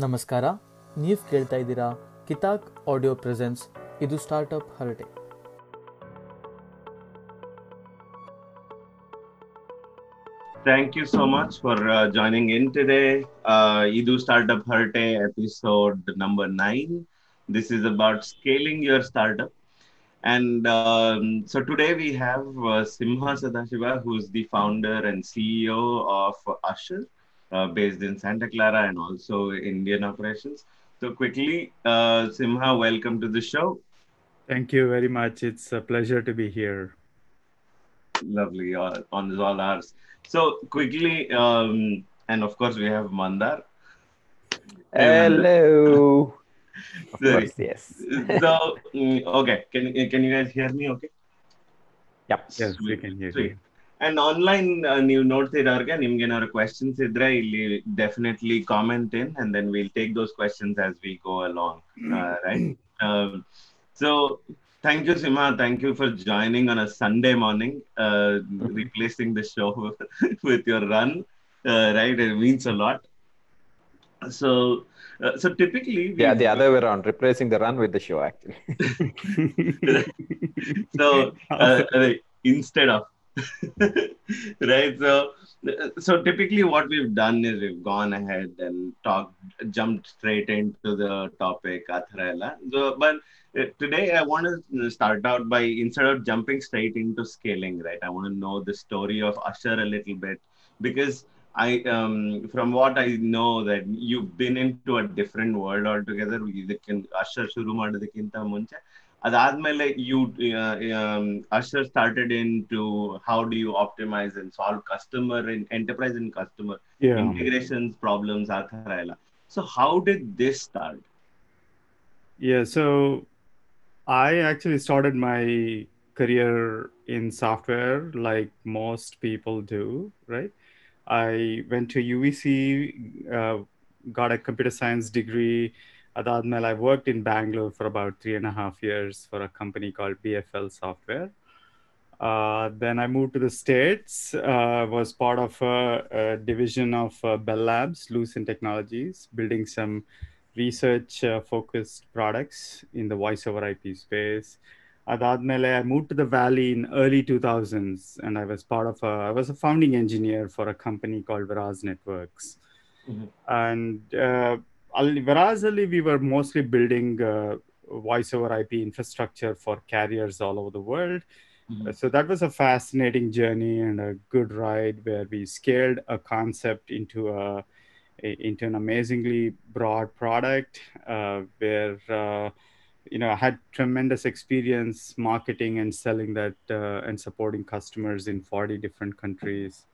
ನಮಸ್ಕಾರ ನೀವು ಕೇಳ್ತಾ ಇದ್ದೀರಾ ಕಿತಾಕ್ ಆಡಿಯೋ ಪ್ರೆಸೆನ್ಸ್ ಇದು ಸ್ಟಾರ್ಟಪ್ ಹರಟೆ Thank you so much for uh, joining in today. Uh, Edu Startup Harte episode number nine. This is about scaling your startup. And um, so today we have uh, Simha Sadashiva, who's the founder and CEO of Usher, uh, based in Santa Clara and also Indian operations. So quickly, uh, Simha, welcome to the show. Thank you very much. It's a pleasure to be here. Lovely uh, on all ours. So quickly, um, and of course we have Mandar. Hello. Of Sorry. course, yes. so mm, okay, can can you guys hear me? Okay. Yep. Yes, we can hear sweet. you. And online, new note the organ. If online ನೀವು ನೋಡ್ತಿರೋರ್ಗೆ ನಿಮ್ಗೆ ಏನಾದ್ರು questions ಇದ್ರೆ definitely comment in, and then we'll take those questions as we go along. Uh, right um, So, thank you Simha. Thank you for joining on a sunday morning uh, replacing the show with your run. Uh, right? It means a lot. So so typically yeah the other way around replacing the run with the show actually. So instead of right so so typically what we've done is we've gone ahead and talked jumped straight into the topic atharela so but uh, today i want to start out by instead of jumping straight into scaling right i want to know the story of usher a little bit because I um from what I know that you've been into a different world altogether. ಇದಕ್ಕೆ ಅಶರ್ ಶುರು ಮಾಡೋದಕ್ಕಿಂತ ಮುಂಚೆ ಅದಾದ್ಮೇಲೆ you ಅಶರ್ started in to how do you optimise and solve customer in enterprise in customer Yeah. Integrations problems ಆ ತರ ಎಲ್ಲ so how did this start Yeah. So I actually started my career in software like most people do, right? I went to UEC, uh, got a computer science degree. Adadmel, I worked in Bangalore for about three and a half years for a company called BFL Software. Uh, then I moved to the States, uh, was part of a, division of uh, Bell Labs, Lucent Technologies, building some research uh, focused products in the voice over IP space. Adadmele, I moved to the Valley in early 2000s, and I was part of a, I was a founding engineer for a company called Veraz Networks. And al- Verazali, we were mostly building uh, voice over IP infrastructure for carriers all over the world. Uh, So that was a fascinating journey and a good ride where we scaled a concept into a, a- into an amazingly broad product uh, where uh, you know I had tremendous experience marketing and selling that uh, and supporting customers in 40 different countries.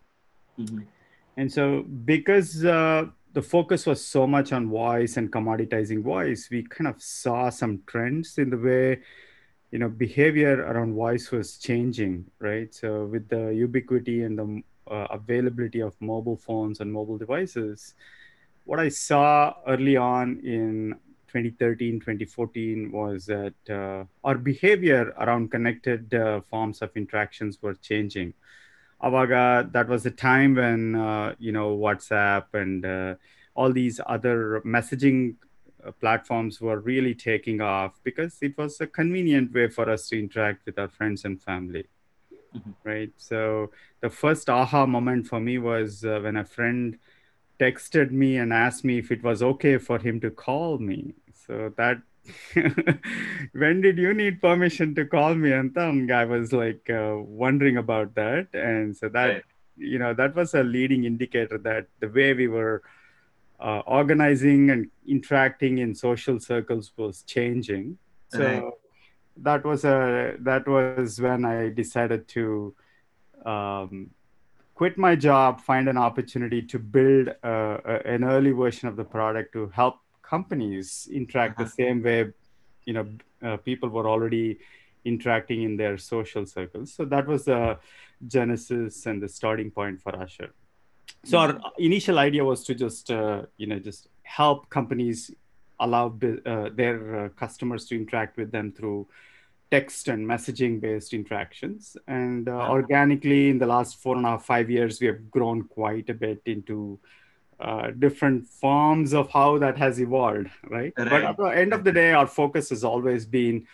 And so, because uh, the focus was so much on voice and commoditizing voice, we kind of saw some trends in the way, you know, behavior around voice was changing, right? So, with the ubiquity and the uh, availability of mobile phones and mobile devices, what I saw early on in 2013, 2014 was that uh, our behavior around connected uh, forms of interactions were changing. Avaga, that was the time when uh, you know WhatsApp and uh, all these other messaging uh, platforms were really taking off because it was a convenient way for us to interact with our friends and family. Mhm. Right. So the first aha moment for me was uh, when a friend texted me and asked me if it was okay for him to call me. So that when did you need permission to call me? And then I was like uh, wondering about that. And so that, Right. you know, that was a leading indicator that the way we were uh, organizing and interacting in social circles was changing. So Right. that was a that was when I decided to um, quit my job, find an opportunity to build uh, a, an early version of the product to help companies interact the same way, you know, uh, people were already interacting in their social circles. So that was the genesis and the starting point for Usher. So our initial idea was to just, uh, you know, just help companies allow uh, their uh, customers to interact with them through text and messaging based interactions. And uh, Yeah. organically, in the last four and a half, five years, we have grown quite a bit into uh, different forms of how that has evolved, right? But Right. at the end of the day, our focus has always been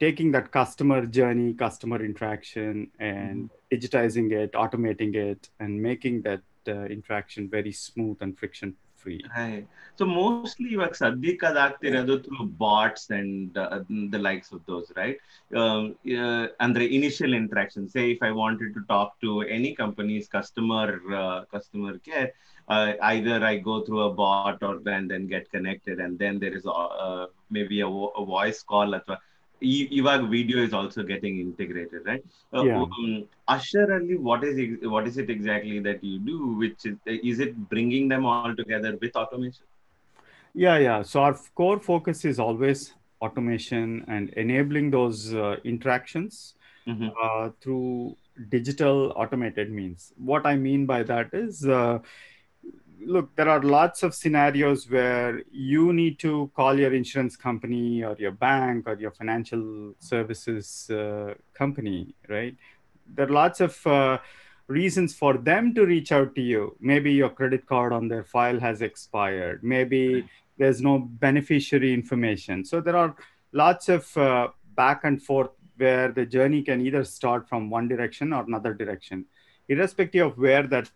taking that customer journey, customer interaction, and digitizing it, automating it, and making that uh, interaction very smooth and friction free. Right. So mostly ಇವಾಗ ಸದ್ಯಕ್ಕೆ ಅದಾಗ್ತಿರೋದು through bots and the likes of those right ಅಂದ್ರೆ initial interaction say if I wanted to talk to any companies customer customer uh, either I go through a bot or then then get connected, and then there is uh, maybe a, a, voice call. Iwag video is also getting integrated, right? Uh, yeah. Um, Usher Ali, what is it, what is it exactly that you do? Which is, is it bringing them all together with automation? Yeah, yeah. So our core focus is always automation and enabling those uh, interactions mm-hmm. uh, through digital automated means. What I mean by that is uh, look, there are lots of scenarios where you need to call your insurance company or your bank or your financial services uh, company, right? There are lots of uh, reasons for them to reach out to you. Maybe your credit card on their file has expired. Maybe there's no beneficiary information. So there are lots of uh, back and forth where the journey can either start from one direction or another direction. Irrespective of where that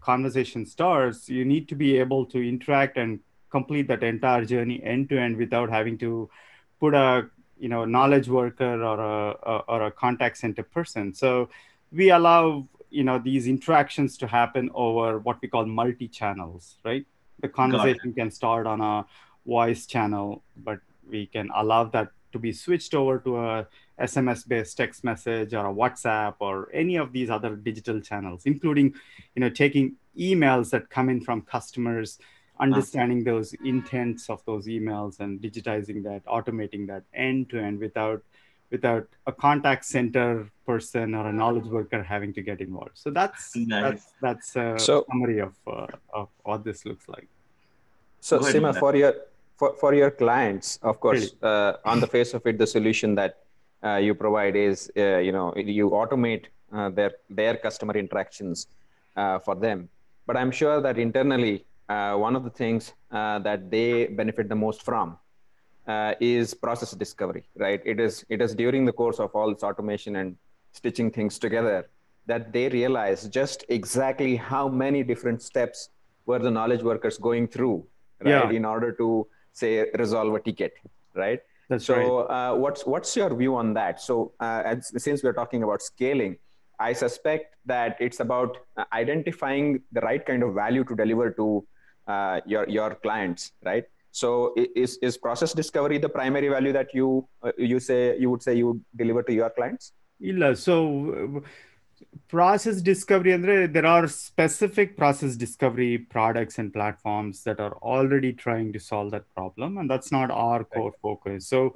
conversation starts, you need to be able to interact and complete that entire journey end to end without having to put a you know knowledge worker or a, a or a contact center person. So we allow you know these interactions to happen over what we call multi channels, right? The conversation can start on a voice channel, but we can allow that to be switched over to a SMS based text message or a WhatsApp or any of these other digital channels, including you know taking emails that come in from customers, understanding those intents of those emails and digitizing that, automating that end to end without without a contact center person or a knowledge worker having to get involved. So that's Nice. that's that's a So- summary of uh, of what this looks like. So Go Simha, Vinay. for your for, for your clients, of course, uh, on the face of it, the solution that you provide is uh, you know you automate uh, their their customer interactions uh, for them. But I'm sure that internally, uh, one of the things uh, that they benefit the most from uh, is process discovery, right? It is it is during the course of all this automation and stitching things together that they realize just exactly how many different steps were the knowledge workers going through, right, Yeah. in order to say resolve a ticket, right? That's so, right. uh, what's what's your view on that? So, uh, as, since we're talking about scaling, I suspect that it's about uh, identifying the right kind of value to deliver to uh, your your clients, right? So, is is process discovery the primary value that you uh, you say you would say you deliver to your clients? Illa So, uh, process discovery andre there are specific process discovery products and platforms that are already trying to solve that problem and that's not our core focus. So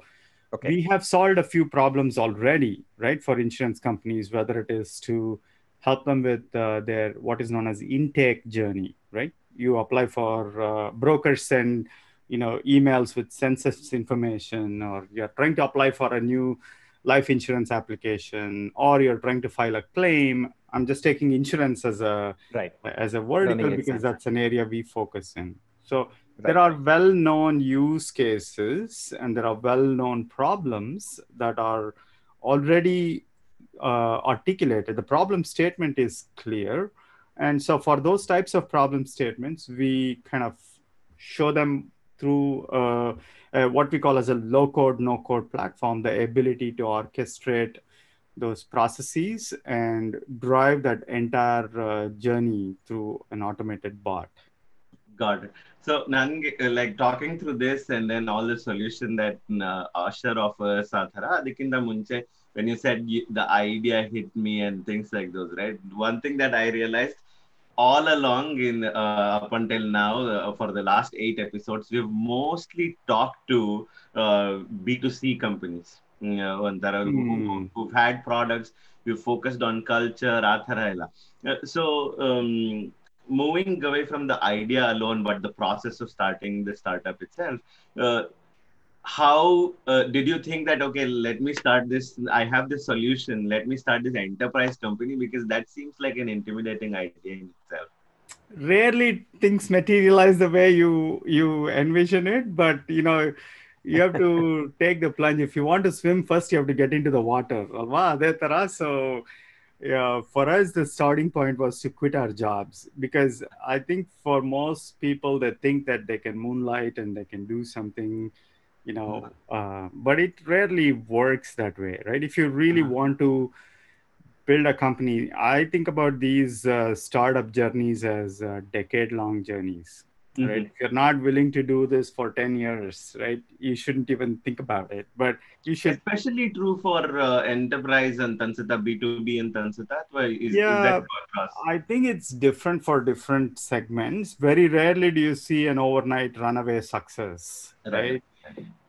okay. we have solved a few problems already right for insurance companies whether it is to help them with uh, their what is known as intake journey right? You apply for uh, brokers send you know emails with census information or you're trying to apply for a new life insurance application or you're trying to file a claim i'm just taking insurance as a right as a vertical because example. that's an area we focus in so Right. there are well-known use cases and there are well-known problems that are already uh, articulated the problem statement is clear and so for those types of problem statements we kind of show them through uh, uh, what we call as a low code no code platform the ability to orchestrate those processes and drive that entire uh, journey through an automated bot Got it. So, uh, like talking through this and then all the solution that uh, Usher offers, adikinda munche, when you said the idea hit me and things like those, right? One thing that I realized all along in uh, up until now uh, for the last eight episodes we've mostly talked to uh, b2c companies you know, and that are, mm. who, have hmm. had products we've focused on culture atharayala. Uh, so um, moving away from the idea alone but the process of starting the startup itself uh, how uh, did you think that okay let me start this i have this solution let me start this enterprise company because that seems like an intimidating idea in itself. Rarely things materialize the way you you envision it but you know you have to take the plunge. If you want to swim first you have to get into the water. So yeah, for us the starting point was to quit our jobs because i think for most people they think that they can moonlight and they can do something you know uh, but it rarely works that way right if you really Uh-huh. want to build a company i think about these uh, startup journeys as uh, decade long journeys right if you're not willing to do this for 10 years right you shouldn't even think about it but you should Especially true for uh, enterprise and Tansita, B2B and Tansita. Is, is Yeah. that? I think it's different for different segments. Very rarely do you see an overnight runaway success, Right. right?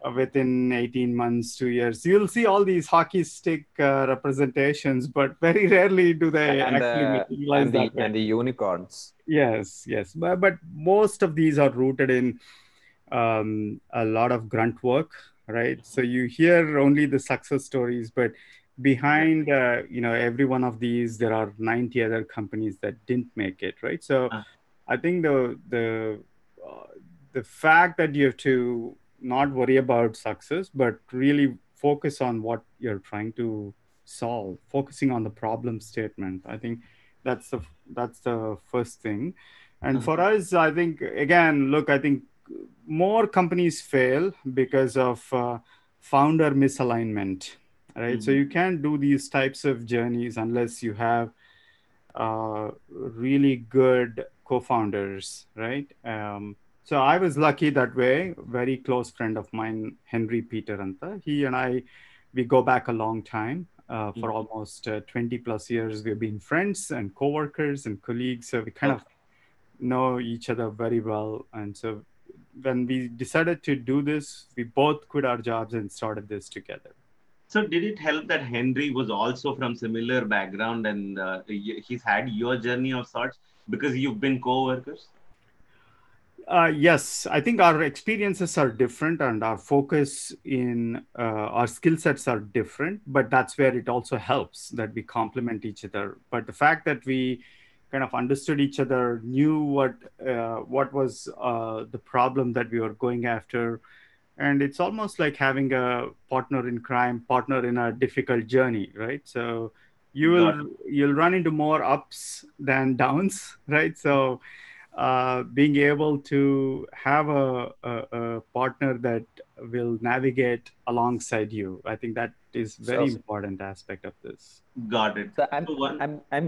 Uh, Within 18 months, two years, you'll see all these hockey stick uh, representations, but very rarely do they and, actually the, materialize and, the, that way. and the unicorns. Yes, yes, but, but most of these are rooted in um, a lot of grunt work, right? So you hear only the success stories, but behind uh, you know every one of these, there are 90 other companies that didn't make it, right? So Ah. I think the the uh, the fact that you have to not worry about success, but really focus on what you're trying to solve, focusing on the problem statement. I think that's the that's the first thing and for us i think again look i think more companies fail because of uh, founder misalignment right so Mhm. you can't do these types of journeys unless you have uh, really good co-founders right um, so i was lucky that way. Very close friend of mine henry peter anta he and i we go back a long time uh, for Mhm. almost uh, 20 plus years. We've been friends and co-workers and colleagues. So we kind of know each other very well. And so when we decided to do this we both quit our jobs and started this together. So did it help that Henry was also from similar background and uh, he's had your journey of sorts because you've been co-workers? Uh, yes, I think our experiences are different and our focus in uh, our skill sets are different, but that's where it also helps that we complement each other. But the fact that we kind of understood each other, knew what uh, what was uh, the problem that we were going after, and it's almost like having a partner in crime, partner in a difficult journey, right? So you will you'll run into more ups than downs, right? So uh, being able to have a, a, a partner that will navigate alongside you i think that is very So- important aspect of this Got it. So I'm So one- I'm I'm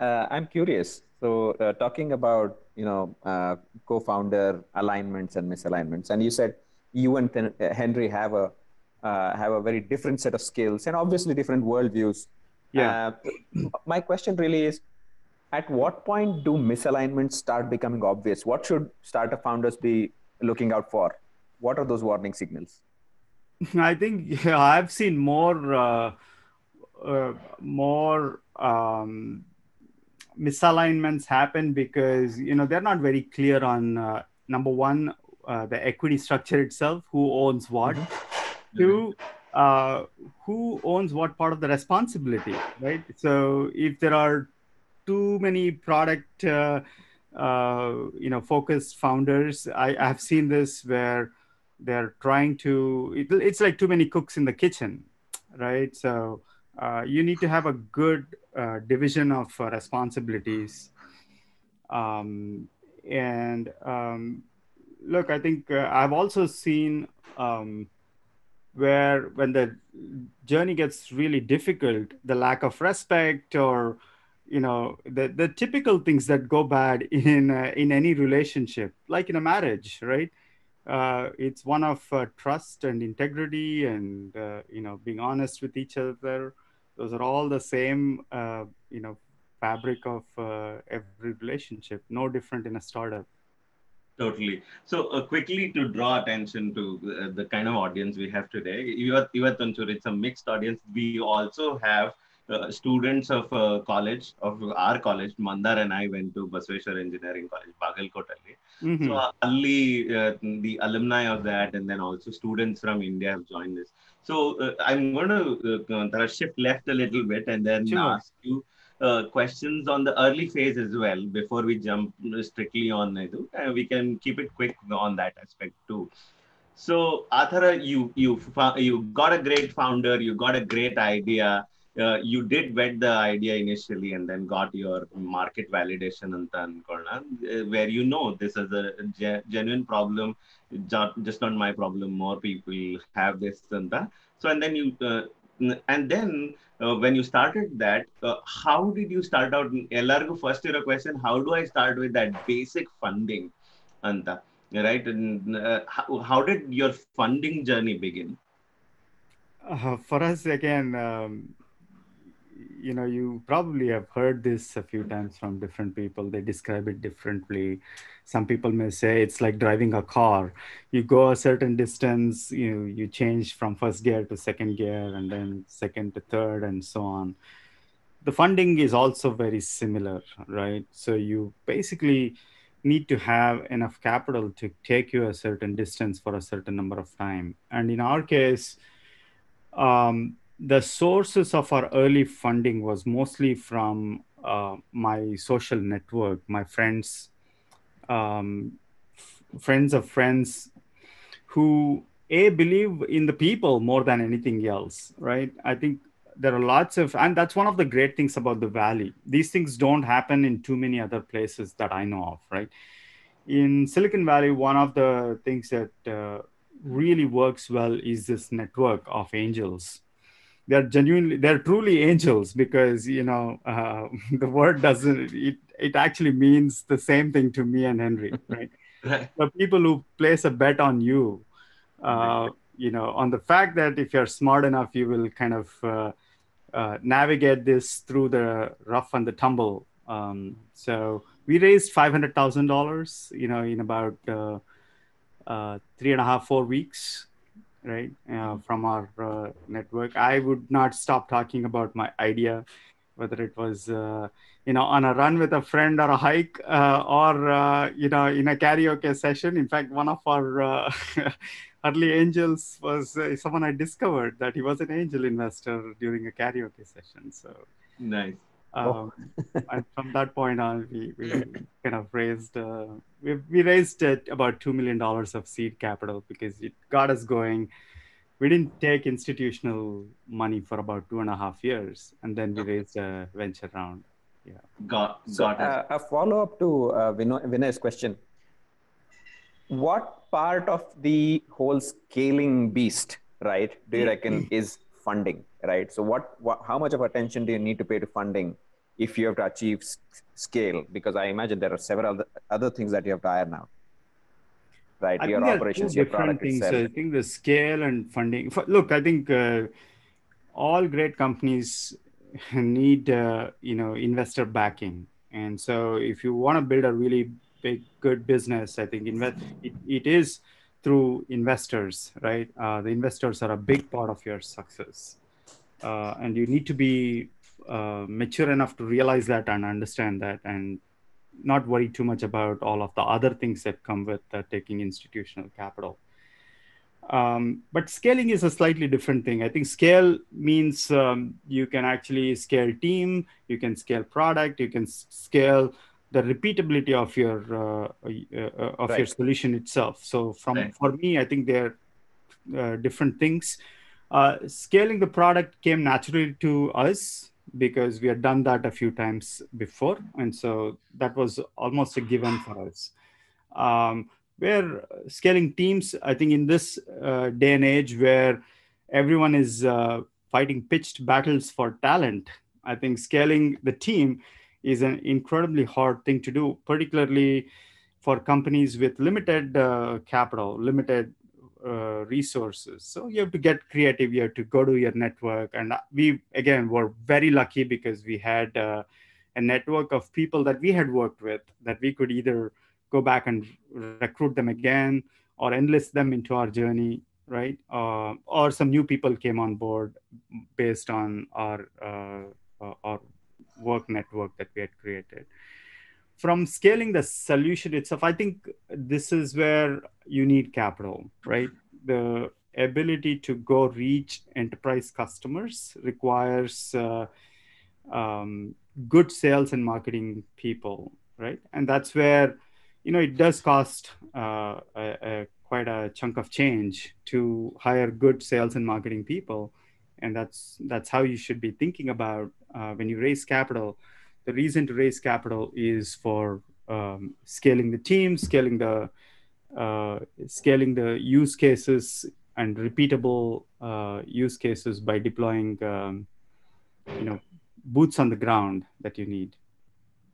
uh, I'm curious. So uh, talking about you know uh, co-founder alignments and misalignments, and you said you and Hen- uh, Henry have a uh, have a very different set of skills and obviously different worldviews. Yeah. Uh, my question really is, at what point do misalignments start becoming obvious? What should startup founders be looking out for? What are those warning signals? i think yeah, i've seen more uh, uh, more um, misalignments happen because you know they're not very clear on uh, number one uh, the equity structure itself who owns what two uh, who owns what part of the responsibility right so if there are too many product uh, uh, you know focused founders. I have seen this where they're trying to it, it's like too many cooks in the kitchen right? So uh, you need to have a good uh, division of uh, responsibilities. Um, and um, look i think uh, i've also seen um, where when the journey gets really difficult the lack of respect or you know the, the typical things that go bad in uh, in any relationship like in a marriage right uh, it's one of uh, trust and integrity and uh, you know being honest with each other those are all the same uh, you know fabric of uh, every relationship no different in a startup Totally. So uh, quickly to draw attention to the kind of audience we have today, you are, you Ivatanchur, it's a mixed audience. We also have uh, students of uh, college, of our college, Mandar and I went to Basveshwar Engineering College, Bagalkotalli. Mhm. So uh, Ali, uh, the alumni of that, and then also students from India have joined this. So uh, I'm going to uh, shift left a little bit and then Sure. ask you uh, questions on the early phase as well before we jump strictly on. Uh, we can keep it quick on that aspect too. So, Athara, you you you got a great founder, you got a great idea uh, you did vet the idea initially and then got your market validation and then, uh, where you know this is a ge- genuine problem just not my problem more people have this and that. So and then you uh, and then uh, when you started that uh, how did you start out? Ellargu first your question how do i start with that basic funding? And anta right and how, how did your funding journey begin? Uh, for us again um, you know you probably have heard this a few times from different people. They describe it differently. Some people may say it's like driving a car. You go a certain distance you you change from first gear to second gear and then second to third and so on. The funding is also very similar right? So you basically need to have enough capital to take you a certain distance for a certain number of time. And in our case um, the sources of our early funding was mostly from uh, my social network, my friends, um, f- friends of friends who a believe in the people more than anything else, right? I think there are lots of, and that's one of the great things about the valley. These things don't happen in too many other places that I know of, right? In Silicon Valley, one of the things that uh, really works well is this network of angels they're genuinely they're truly angels because you know uh, the word doesn't it it actually means the same thing to me and henry right, right. the people who place a bet on you uh, you know on the fact that if you're smart enough you will kind of uh, uh navigate this through the rough and the tumble. Um, so we raised $500000 you know in about uh, uh, three and a half four weeks right uh, from our uh, network. I would not stop talking about my idea whether it was uh, you know on a run with a friend or a hike uh, or uh, you know in a karaoke session. In fact one of our uh, early angels was someone i discovered that he was an angel investor during a karaoke session so nice um, and from that point on, we, we kind of raised uh, we, we raised uh, about two million dollars of seed capital because it got us going. We didn't take institutional money for about two and a half years, and then we raised a venture round. Yeah, got so, got uh, a follow up to uh, Vinay's question. What part of the whole scaling beast, right? Do you reckon is funding? Right? So what, what, how much of attention do you need to pay to funding if you have to achieve scale? Because I imagine there are several other things that you have to iron out. Right, I your operations, your product things. Itself. I think the scale and funding. Look, I think uh, all great companies need uh, you know investor backing, and so if you want to build a really big good business, I think invest it, it is through investors, right? Uh, the investors are a big part of your success uh, and you need to be uh, mature enough to realize that and understand that and not worry too much about all of the other things that come with uh, taking institutional capital um, but scaling is a slightly different thing i think scale means um, you can actually scale team you can scale product you can scale the repeatability of your uh, uh, uh, of right. your solution itself so from right. for me i think they're different things uh, scaling the product came naturally to us because we had done that a few times before. And so that was almost a given for us. Um, where scaling teams, I think in this uh, day and age where everyone is uh, fighting pitched battles for talent, I think scaling the team is an incredibly hard thing to do, particularly for companies with limited uh, capital, limited uh, resources. So you have to get creative. You have to go to your network. And we, again, were very lucky because we had uh, a network of people that we had worked with that we could either go back and recruit them again or enlist them into our journey, right? Uh, or some new people came on board based on our, uh, uh, our work network that we had created from scaling the solution itself, I think this is where you need capital, right? The ability to go reach enterprise customers requires uh, um, good sales and marketing people, right? And that's where, you know, it does cost uh, a, a, quite a chunk of change to hire good sales and marketing people, and that's that's how you should be thinking about uh, when you raise capital. The reason to raise capital is for um, scaling the team, scaling the uh, scaling the use cases and repeatable uh, use cases by deploying um, you know boots on the ground that you need.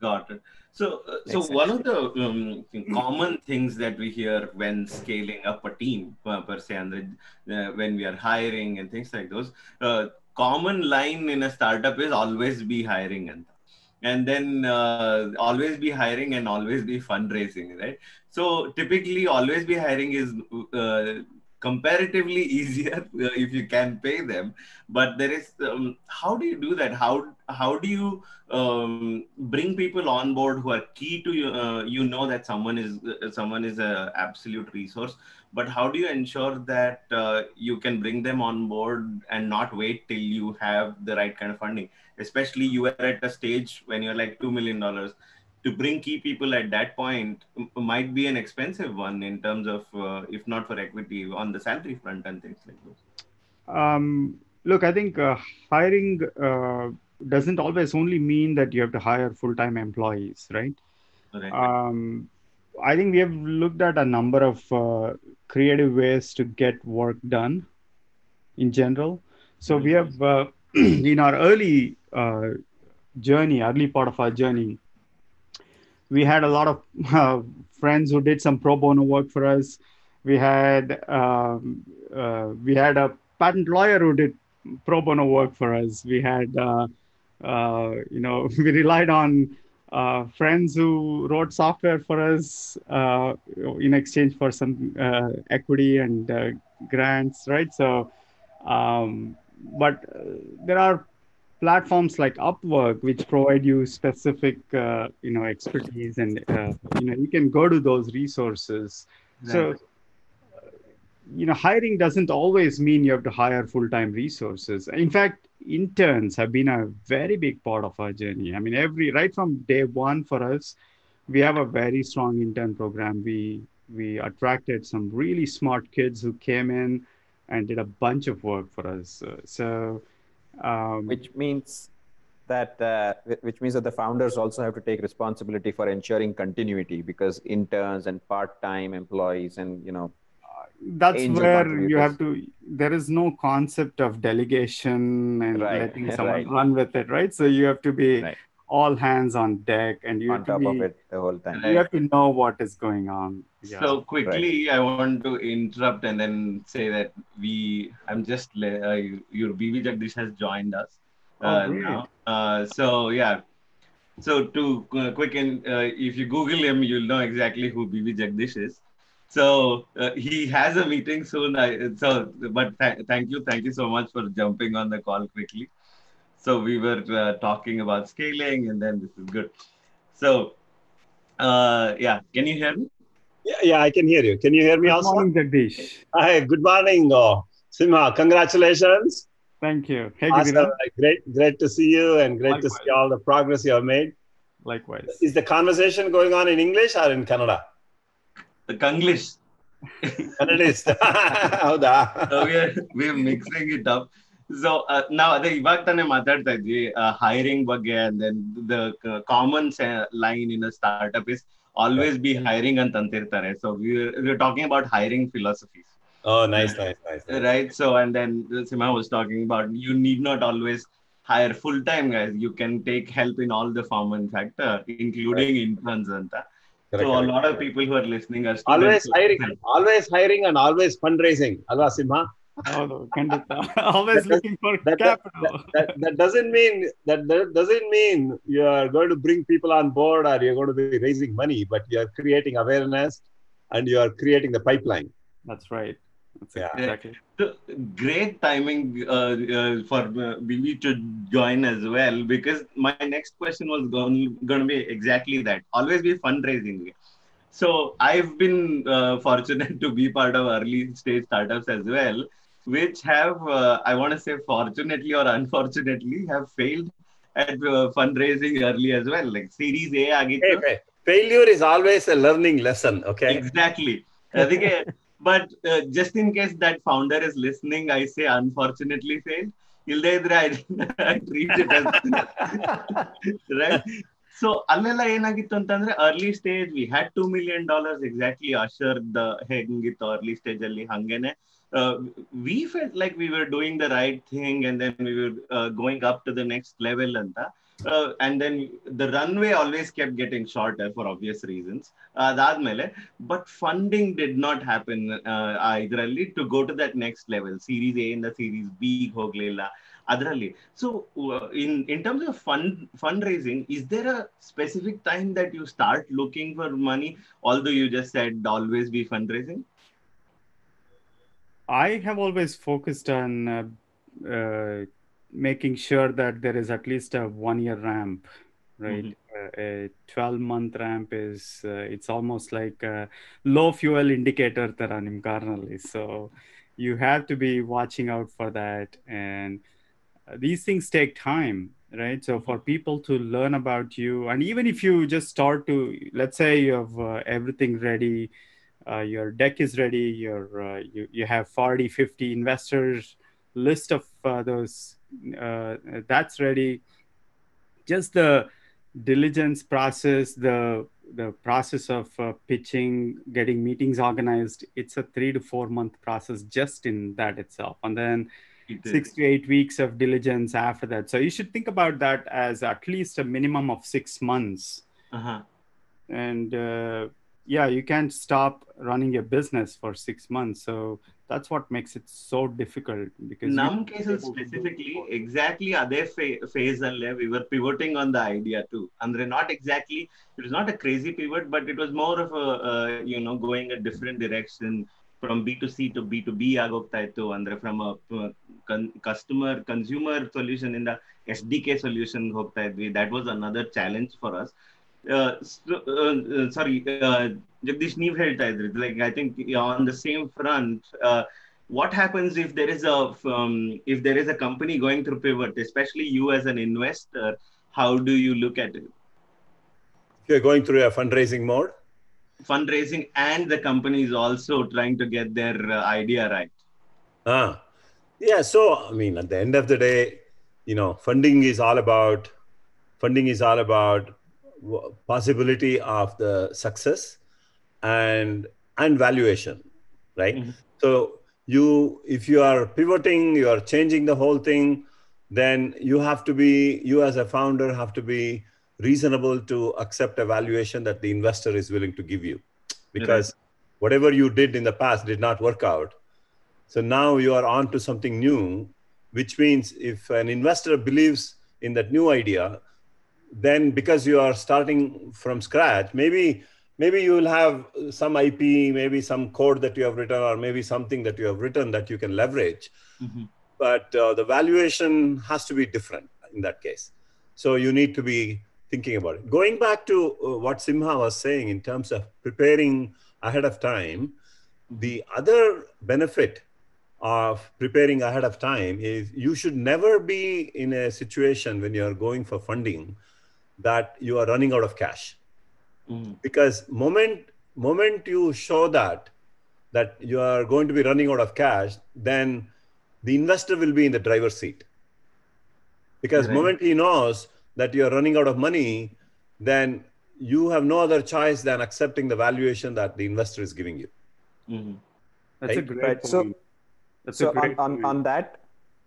Got it. So uh, so one of the um, common things that we hear when scaling up a team uh, per se and uh, when we are hiring and things like those uh, common line in a startup is always be hiring and and then uh, always be hiring and always be fundraising right? So typically always be hiring is uh, comparatively easier uh, if you can pay them. But there is um, how do you do that? How how do you um, bring people on board who are key to you uh, you know that someone is uh, someone is a absolute resource but how do you ensure that uh, you can bring them on board and not wait till you have the right kind of funding especially you are at a stage when you're like 2 million dollars. To bring key people at that point might be an expensive one in terms of uh, if not for equity on the salary front and things like those. Um, look i think uh, hiring uh, doesn't always only mean that you have to hire full-time employees right, right. Um, i think we have looked at a number of uh, creative ways to get work done in general. So we have uh, in our early uh, journey early part of our journey we had a lot of uh, friends who did some pro bono work for us. We had um, uh, we had a patent lawyer who did pro bono work for us. We had uh, uh you know we relied on uh, friends who wrote software for us in exchange for some equity and grants, right? So, um, but there are platforms like upwork which provide you specific uh, you know expertise and uh, you know you can go to those resources. So you know hiring doesn't always mean you have to hire full-time resources. In fact interns have been a very big part of our journey. I mean every right from day one for us we have a very strong intern program. We we attracted some really smart kids who came in and did a bunch of work for us uh, so um, which means that uh, which means that the founders also have to take responsibility for ensuring continuity because interns and part-time employees and you know that's where you have to there is no concept of delegation and right. letting someone right. run with it right so you have to be right. All hands on deck and you on have top to be, of it the whole time. you have to know what is going on. Yeah. so quickly i want to interrupt and then say that we i'm just uh, your bv jagadeesh has joined us oh, uh, oh, now. Uh, so yeah. So to uh, quick and uh, if you google him you'll know exactly who bv jagadeesh is. So uh, he has a meeting soon. I, so, but th- thank you, thank you so much for jumping on the call quickly. So we were uh, talking about scaling, and then this is good. So, uh, yeah, can you hear me? Yeah, yeah, I can hear you. Can you hear me good also? Good morning, Jagadeesh. Hi, good morning, uh, Simha. Congratulations. Thank you. Hey, awesome. Great, great to see you, and great Likewise. to see all the progress you have made. Likewise. Is the conversation going on in English or in Kannada? The Kanglish. Kannadist. ಹೌದಾ we're mixing it up. So ನಾವ್ ಅದೇ ಇವಾಗ ತಾನೇ ಮಾತಾಡ್ತಾ ಇದ್ವಿ hiring ಬಗ್ಗೆ and then the common line in startup is always be hiring ಅಂತ ಅಂತಿರ್ತಾರೆ so we talking about hiring philosophies Oh, nice, nice, nice, nice. Right. So, and then Sima was talking about you need not always hire full time guys. You can take help in all the form and factor, including right. interns and that. Correct, so correct, a lot of people who are listening are always hiring, always hiring, and always fundraising. Alva Simha. always looking for that, capital. That, that, that, doesn't mean that, that doesn't mean you are going to bring people on board or you're going to be raising money, but you are creating awareness and you are creating the pipeline. That's right. Yeah. exactly. So, great timing uh, uh, for uh, Billy to join as well because my next question was going, going to be exactly that. Always be fundraising. So I've been uh, fortunate to be part of early stage startups as well, which have, uh, I want to say, fortunately or unfortunately, have failed at uh, fundraising early as well. Like Series A ಆಗಿತ್ತು. hey, failure is always a learning lesson. Okay. Exactly. ಅದಕ್ಕೆ but uh, just in case that founder is listening, I say unfortunately failed. ಇಲ್ದೇ ಇದ್ರೆ treat it as right. So ಅಲ್ಲೆಲ್ಲ ಏನಾಗಿತ್ತು ಅಂತಂದ್ರೆ early stage we had two million dollars exactly Ashar the ಹೆಂಗಿತ್ತು early stage ಅಲ್ಲಿ ಹಂಗೇನೆ we felt like we were doing the right thing and then we were going up to the next level ಅಂತ and then the run way always ಕೆಪ್ getting shorter for obvious reasons ಅದಾದ್ಮೇಲೆ but funding did not happen ಇದರಲ್ಲಿ to go to that next level series A ಇಂದ series B ಹೋಗ್ಲಿಲ್ಲ ಅದರಲ್ಲಿ so in in terms of fund fund raising is there a specific time that you start looking for money although you just said always be fund raising I have always focused on uh, uh, making sure that there is at least a one year ramp, right? Mm-hmm. Uh, a 12 month ramp is, uh, it's almost like a low fuel indicator Taranim Karnali. So you have to be watching out for that. And uh, these things take time right so for people to learn about you and even if you just start to let's say you have uh, everything ready uh, your deck is ready, your uh, you, you have 40, 50 investors list of uh, those uh, that's ready. Just the diligence process, the the process of uh, pitching, getting meetings organized, it's a three to four month process just in that itself. And then six to eight weeks of diligence after that. So you should think about that as at least a minimum of six months. uh-huh. And uh, yeah you can't stop running a business for six months. So that's what makes it so difficult because in some cases specifically exactly other phase and we were pivoting on the idea too. Andre not exactly it was not a crazy pivot but it was more of a uh, you know going a different direction from b2c to b2b agoktaitu andre from a con- customer consumer solution in the sdk solution that was another challenge for us. Uh, uh, uh, sorry, Jagadeesh Neve helped Like I think on the same front, what happens if there is a um, if there is a company going through pivot, especially you as an investor? How do you look at it? You're going through a fundraising mode. Fundraising and the company is also trying to get their uh, idea right. Ah, yeah. So I mean, at the end of the day, you know, funding is all about funding is all about possibility of the success and and valuation, right? Mhm. So you, if you are pivoting, you are changing the whole thing, then you have to be you as a founder have to be reasonable to accept a valuation that the investor is willing to give you, because whatever you did in the past did not work out. So now you are on to something new, which means if an investor believes in that new idea, then because you are starting from scratch, maybe maybe you will have some IP, maybe some code that you have written, or maybe something that you have written that you can leverage. But uh, the valuation has to be different in that case. So you need to be thinking about it. Going back to uh, what Simha was saying in terms of preparing ahead of time, the other benefit of preparing ahead of time is you should never be in a situation when you are going for funding that you are running out of cash. Because moment moment you show that that you are going to be running out of cash then the investor will be in the driver's seat. Because Right. moment he knows that you are running out of money then you have no other choice than accepting the valuation that the investor is giving you. That's a great Right, so- That's so a great on, on, on that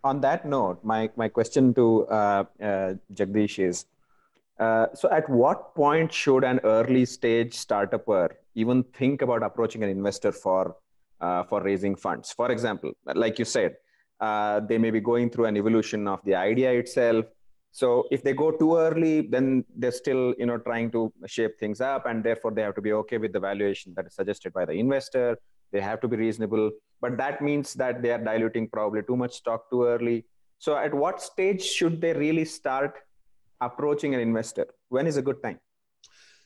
on that note my, my question to uh, uh, jagadeesh is uh, so at what point should an early stage startupper even think about approaching an investor for uh, for raising funds? For example like you said uh, they may be going through an evolution of the idea itself. So if they go too early then they're still you know trying to shape things up and therefore they have to be okay with the valuation that is suggested by the investor. They have to be reasonable. But that means that they are diluting probably too much stock too early. So at what stage should they really start approaching an investor when is a good time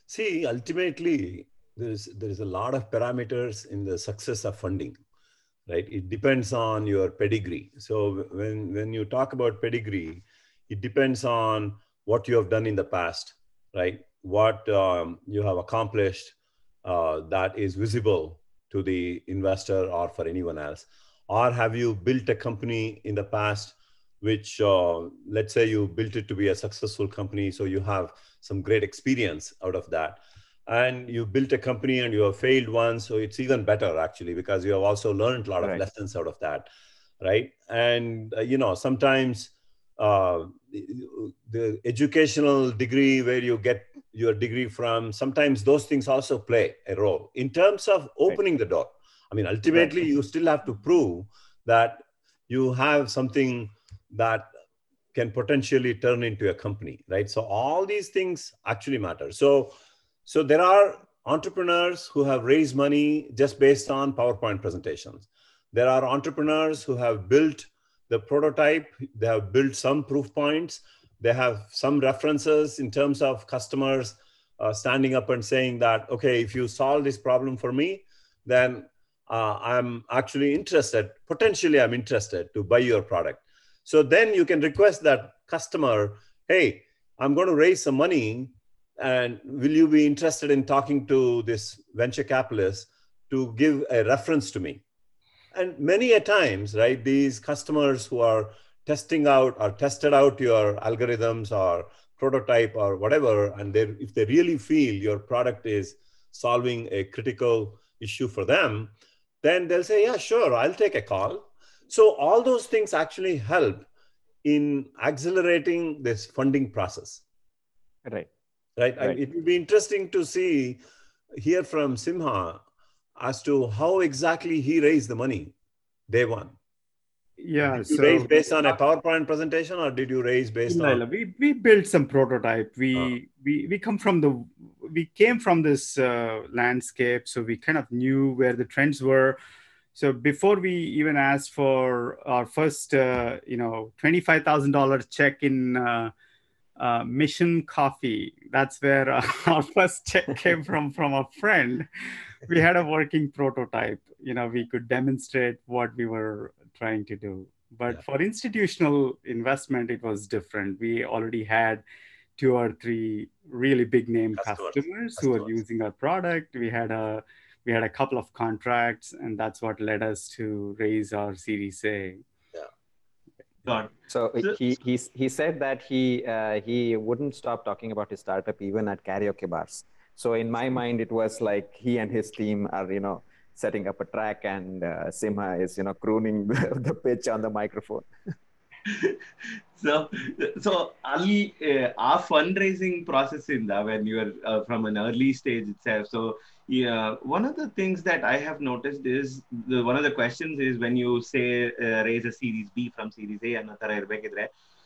See, ultimately, there is there is a lot of parameters in the success of funding, right? It depends on your pedigree. So when when you talk about pedigree, it depends on what you have done in the past, right? What um, you have accomplished uh, that is visible to the investor or for anyone else? Or have you built a company in the past, which, uh, let's say, you built it to be a successful company, so you have some great experience out of that? and you built a company and you have failed once so it's even better actually because you have also learned a lot Right. of lessons out of that right and uh, you know sometimes uh, the, the educational degree where you get your degree from sometimes those things also play a role in terms of opening the door i mean ultimately you still have to prove that you have something that can potentially turn into a company right so all these things actually matter so so there are entrepreneurs who have raised money just based on PowerPoint presentations. There are entrepreneurs who have built the prototype, they have built some proof points, they have some references in terms of customers uh, standing up and saying that, okay, if you solve this problem for me, then uh, I'm actually interested, potentially, I'm interested to buy your product. So then you can request that customer, hey, I'm going to raise some money and will you be interested in talking to this venture capitalist to give a reference to me? And many a times right these customers who are testing out or tested out your algorithms or prototype or whatever and they if they really feel your product is solving a critical issue for them then they'll say yeah sure i'll take a call so all those things actually help in accelerating this funding process Right. right? Right. it would be interesting to see, hear from Simha as to how exactly he raised the money day one. Yeah. Did you so raise based on a PowerPoint presentation or did you raise based Illa, on? illa. we we built some prototype. We Uh. we we come from the we came from this uh, landscape, so we kind of knew where the trends were. So before we even asked for our first, uh, you know, twenty five thousand dollar check in uh, uh, Mission Coffee, that's where uh, our first check came from from a friend. We had a working prototype. You know, we could demonstrate what we were trying to do. But Yeah. for institutional investment, it was different. We already had two or three really big name Customers. customers, who were using our product. We had a we had a couple of contracts, and that's what led us to raise our Series A. God. So So- he, he, he said that he, uh, he wouldn't stop talking about his startup even at karaoke bars. So in my mind, it was like he and his team are, you know, setting up a track and uh, Simha is, you know, crooning the, the pitch on the microphone. so so Ali, uh, our fundraising process in that when you are uh, from an early stage itself so yeah, one of the things that I have noticed is the, one of the questions is when you say uh, raise a series B from series A and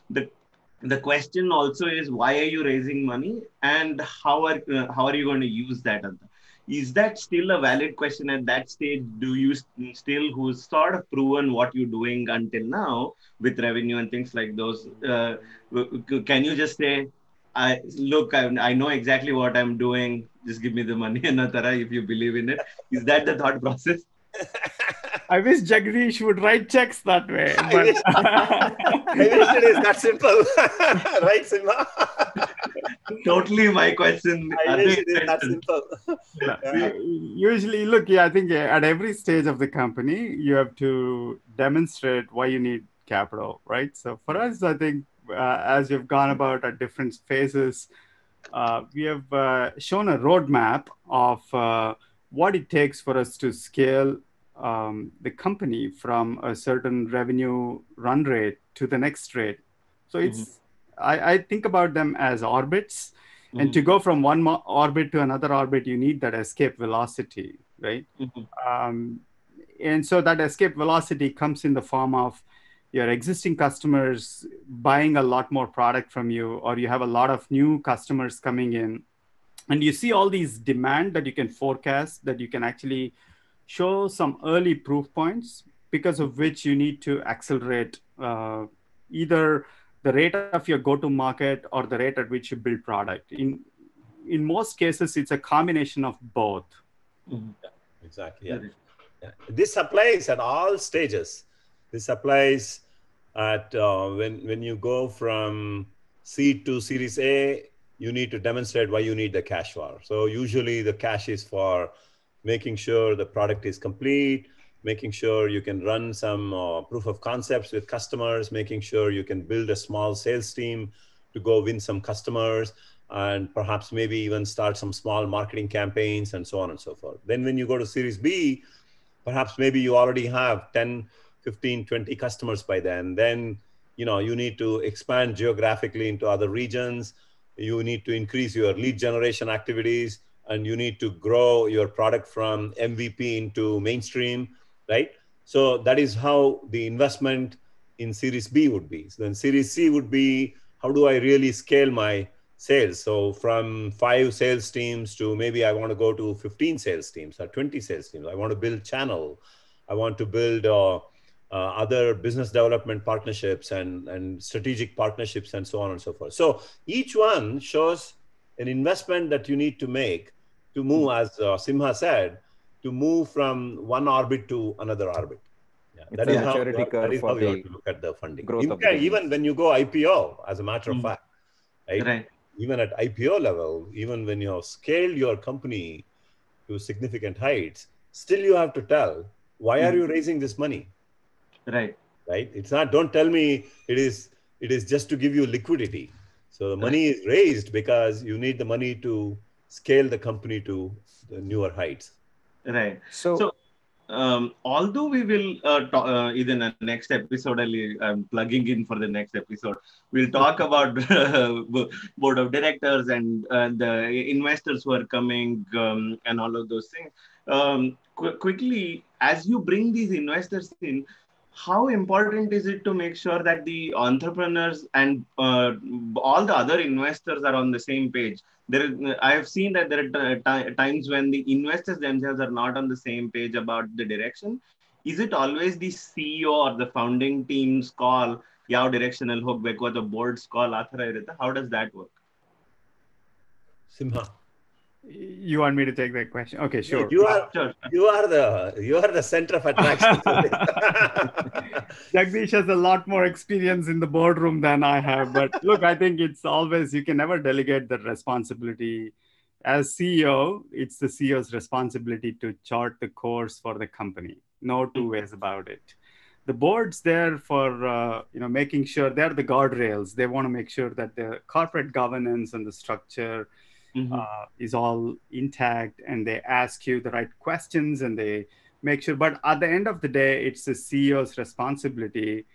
the the question also is why are you raising money and how are uh, how are you going to use that is that still a valid question at that stage? Do you still who's sort of proven what you're doing until now with revenue and things like those uh, can you just say I look, I, I know exactly what I'm doing. Just give me the money, Anatara, if you believe in it. Is that the thought process? I wish Jagadeesh would write checks that way. I But wish- I wish it is that simple. right, Simha? Totally my question. I wish it is that simple. Yeah. usually, look, yeah, I think at every stage of the company, you have to demonstrate why you need capital, right? So for us, I think uh, as we've gone about at different phases, uh, we have uh, shown a roadmap of uh, what it takes for us to scale um, the company from a certain revenue run rate to the next rate. So it's I, I think about them as orbits, and to go from one mo- orbit to another orbit, you need that escape velocity, right? Mhm. Um, and so that escape velocity comes in the form of your existing customers buying a lot more product from you, or you have a lot of new customers coming in, and you see all these demand that you can forecast that you can actually show some early proof points because of which you need to accelerate uh, either the rate of your go-to market or the rate at which you build product in in most cases it's a combination of both Exactly. Yeah. Yeah. This applies at all stages. This applies at uh, when when you go from seed to series a you need to demonstrate why you need the cash for so usually the cash is for making sure the product is complete making sure you can run some uh, proof of concepts with customers making sure you can build a small sales team to go win some customers and perhaps maybe even start some small marketing campaigns and so on and so forth. Then when you go to series b perhaps maybe you already have 10 15 20 customers by then then you know you need to expand geographically into other regions. You need to increase your lead generation activities and you need to grow your product from mvp into mainstream right? So that is how the investment in series b would be. So then series c would be how do i really scale my sales? So from five sales teams to maybe i want to go to 15 sales teams or 20 sales teams. I want to build channel. I want to build uh, uh, other business development partnerships and, and strategic partnerships and so on and so forth. So each one shows an investment that you need to make to move, as uh, Simha said, to move from one orbit to another orbit. Yeah, that is how, that curve is how you have to look at the funding. growth In of the even when you go IPO, as a matter of Mm. fact, right? Right. Even at IPO level, even when you have scaled your company to significant heights, still you have to tell why are Mm. you raising this money? Right. right it's not don't tell me it is it is just to give you liquidity so the money is raised because you need the money to scale the company to the newer heights Right. so, So, um, although we will uh, talk, uh, in the next episode, I'll, I'm plugging in for the next episode. We'll talk about bo- board of directors and uh, the investors who are coming um, and all of those things. Um, qu- quickly, as you bring these investors in, how important is it to make sure that the entrepreneurs and uh, all the other investors are on the same page? there is, I have seen that there are t- ti- times when the investors themselves are not on the same page about the direction. Is it always the CEO or the founding team's call? ಯಾವ direction ಅಲ್ಲಿ ಹೋಗ್ಬೇಕು ಅಥವಾ board's call ಆ ಥರ ಇರುತ್ತೆ how does that work simha You want me to take that question? Okay, sure. you are Sure. you are the you are the center of attraction Jagadeesh has a lot more experience in the boardroom than I have. But look, I think it's always, you can never delegate that responsibility. As CEO, it's the CEO's responsibility to chart the course for the company. No two ways about it. The board's there for uh, you know making sure they're the guardrails. They want to make sure that the corporate governance and the structure Mhm. uh, is all intact and they ask you the right questions and they make sure but at the end of the day it's the ceo's responsibility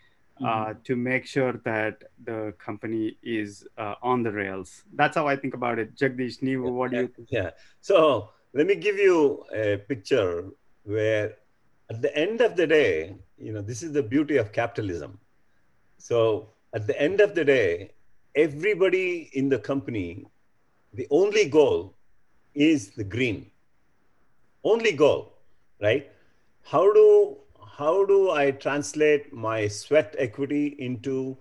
uh, to make sure that the company is uh, on the rails. That's how i think about it. Jagadeesh Neevu, what do you think? Yeah. So let me give you a picture where at the end of the day you know this is the beauty of capitalism. So at the end of the day everybody in the company the only goal is the green. Only goal right? How do how do i translate my sweat equity into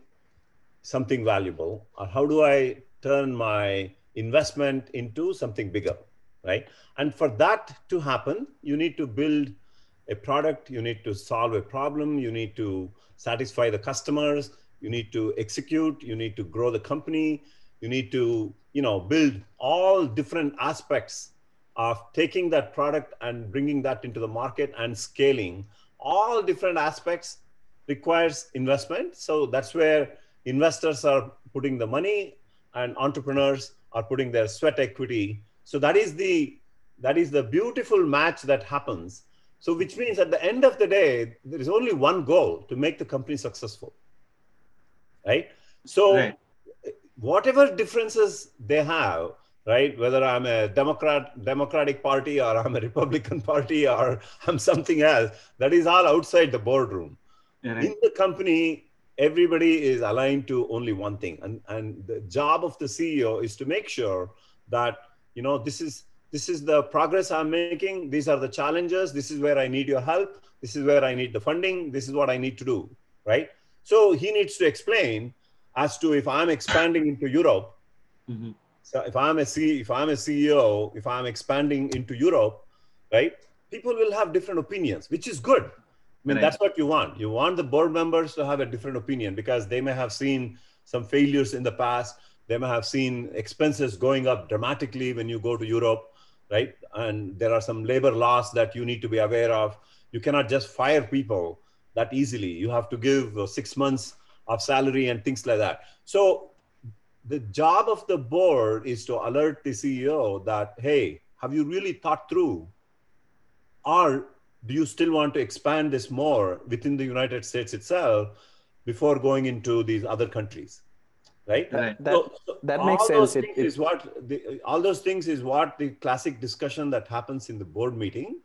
something valuable? Or how do i turn my investment into something bigger right? And for that to happen you need to build a product you need to solve a problem you need to satisfy the customers you need to execute you need to grow the company you need to you know build all different aspects of taking that product and bringing that into the market and scaling. All different aspects requires investment. So that's where investors are putting the money and entrepreneurs are putting their sweat equity. So that is the that is the beautiful match that happens. So which means at the end of the day there is only one goal to make the company successful. Right? So Right. Whatever differences they have right whether i'm a democrat democratic party or i'm a republican party or i'm something else that is all outside the boardroom. Yeah, right. in the company everybody is aligned to only one thing. And and the job of the ceo is to make sure that you know this is this is the progress i'm making. These are the challenges. This is where i need your help. This is where i need the funding. This is what i need to do right? So he needs to explain as to if i'm expanding into europe Mhm. so if I'm a C, if I'm a CEO, if I'm expanding into Europe, right? People will have different opinions, which is good. I mean, Right. that's what you want. You want the board members to have a different opinion because they may have seen some failures in the past. They may have seen expenses going up dramatically when you go to Europe, right? And there are some labor laws that you need to be aware of. You cannot just fire people that easily. You have to give six months of salary and things like that. So the job of the board is to alert the CEO that, hey, have you really thought through? Or do you still want to expand this more within the United States itself before going into these other countries? Right? Right. That, So- so that all makes those sense. It- it- is what the, all those things is what the classic discussion that happens in the board meeting,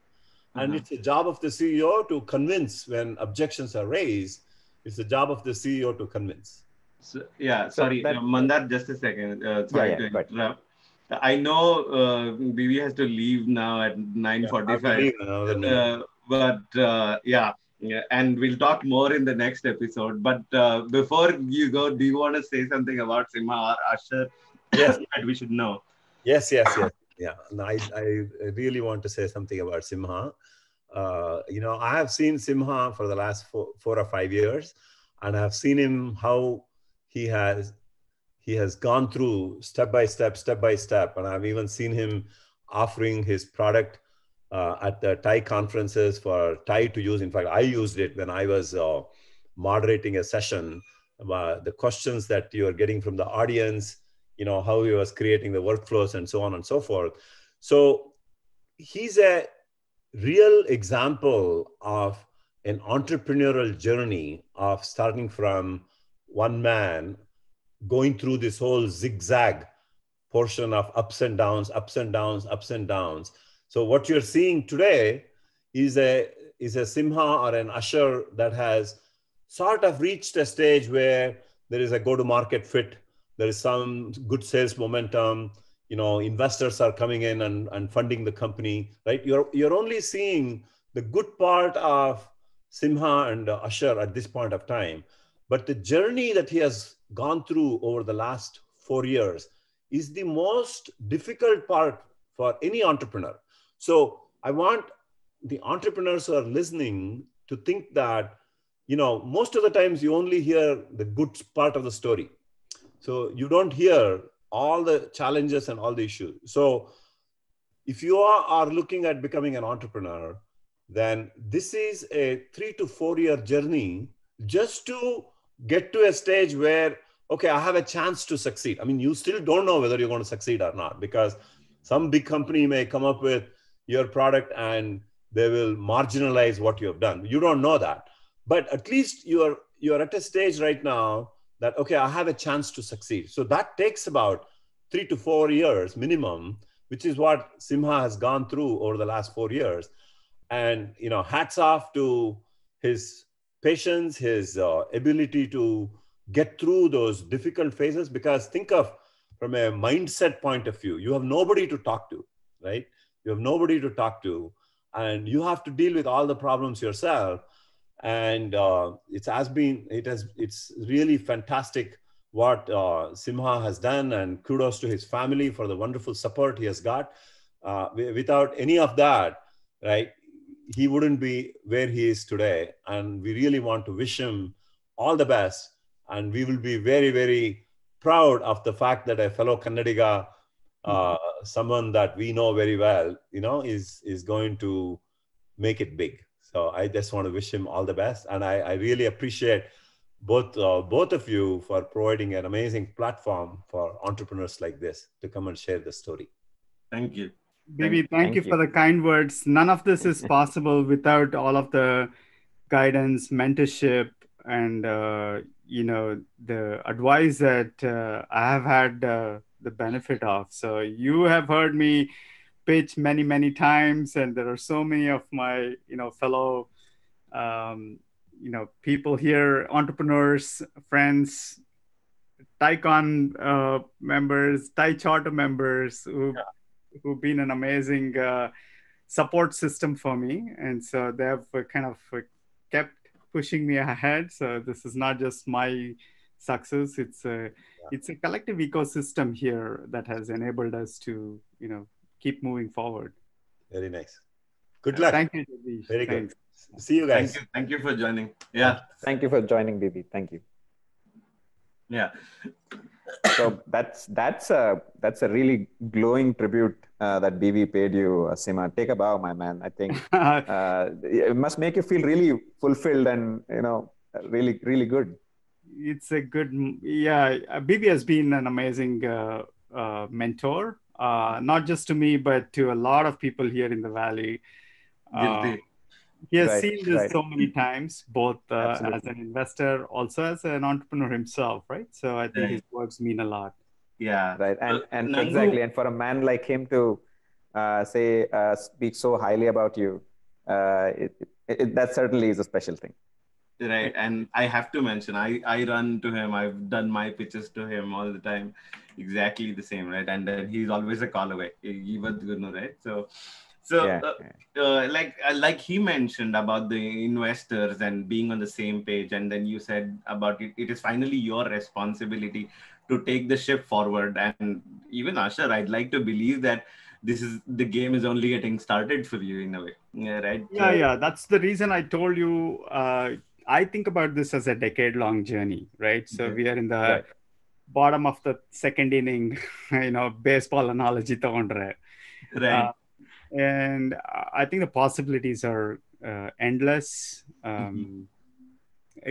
and Mhm. it's the job of the CEO to convince when objections are raised. It's the job of the CEO to convince. So, yeah, So sorry, that- uh, Mandar, just a second. Uh, sorry yeah, to go ahead. interrupt. I know uh, BB has to leave now at I 9.45. believe in another minute. uh, but uh, yeah, yeah, and we'll talk more in the next episode. But uh, before you go, do you want to say something about Simha or Usher Yes. that we should know? Yes, yes, yes. Yeah, and I, I really want to say something about Simha. Uh, you know, I have seen Simha for the last four, four or five years, and I've seen him how he has he has gone through step by step, step by step, and I've even seen him offering his product uh, at the TiE conferences for TiE to use. In fact, I used it when I was uh, moderating a session. Uh, the questions that you are getting from the audience, you know, how he was creating the workflows and so on and so forth. So he's a real example of an entrepreneurial journey of starting from one man going through this whole zigzag portion of ups and downs ups and downs ups and downs. So what you're seeing today is a is a simha or an usher that has sort of reached a stage where there is a go to market fit. There is some good sales momentum you know investors are coming in and, and funding the company right? You're you're only seeing the good part of simha and uh, usher at this point of time. But the journey that he has gone through over the last four years is the most difficult part for any entrepreneur. So i want the entrepreneurs who are listening to think that you know most of the times you only hear the good part of the story. So you don't hear all the challenges and all the issues. So if you are, are looking at becoming an entrepreneur then this is a three to four year journey just to get to a stage where okay i have a chance to succeed. I mean you still don't know whether you're going to succeed or not because some big company may come up with your product and they will marginalize what you have done. You don't know that. But at least you're you're at a stage right now that okay i have a chance to succeed. So that takes about 3 to 4 years minimum which is what simha has gone through over the last 4 years. And you know hats off to his patience his uh, ability to get through those difficult phases because think of from a mindset point of view you have nobody to talk to right? You have nobody to talk to and you have to deal with all the problems yourself and uh, it has been it has it's really fantastic what uh, simha has done and kudos to his family for the wonderful support he has got. Uh, without any of that right he wouldn't be where he is today. And we really want to wish him all the best. And we will be very very proud of the fact that a fellow kannadiga uh, someone that we know very well you know is is going to make it big so i just want to wish him all the best and i, I really appreciate both uh, both of you for providing an amazing platform for entrepreneurs like this to come and share the story Thank you. BV, thank, thank you you. for the kind words. None of this is possible without all of the guidance, mentorship, and uh, you know the advice that uh, I have had uh, the benefit of. So you have heard me pitch many, many times, and there are so many of my you know fellow um, you know people here, entrepreneurs, friends, TiEcon uh, members, TiE Charter members who who've been an amazing uh, support system for me, and so they have uh, kind of uh, kept pushing me ahead. So this is not just my success; it's a it's a collective ecosystem here that has enabled us to you know keep moving forward. very nice good luck Thank you, Jagadeesh. very good see you guys Thank you. Thank you for joining. Yeah. Thank you for joining, BV. Thank you. Yeah. so that's that's a that's a really glowing tribute uh, that BV paid you, uh, Simha. Take a bow, my man. I think uh, it must make you feel really fulfilled and you know really really good. It's a good yeah. BV has been an amazing uh, uh, mentor, uh, not just to me but to a lot of people here in the valley. Guilty. he has Right, seen this right. so many times, both uh, as an investor, also as an entrepreneur himself, right? So I think Right. his works mean a lot. Yeah. Right, and Uh, and Nangu- exactly, and for a man like him to uh, say uh, speak so highly about you, uh, it, it, it, that certainly is a special thing. right and i have to mention i i run to him i've done my pitches to him all the time exactly the same right and then he's always a call away even Gunu, right so so Yeah, uh, uh, like uh, like he mentioned about the investors and being on the same page and then you said about it it is finally your responsibility to take the ship forward and even Usher I'd like to believe that this is the game is only getting started for you in a way yeah right Yeah, yeah. That's the reason I told you. Uh, I think about this as a decade-long journey, right? So Okay. we are in the Right. bottom of the second inning, you know, baseball analogy. ತಗೊಂಡ್ರೆ. right Uh, and I think the possibilities are uh, endless. Um,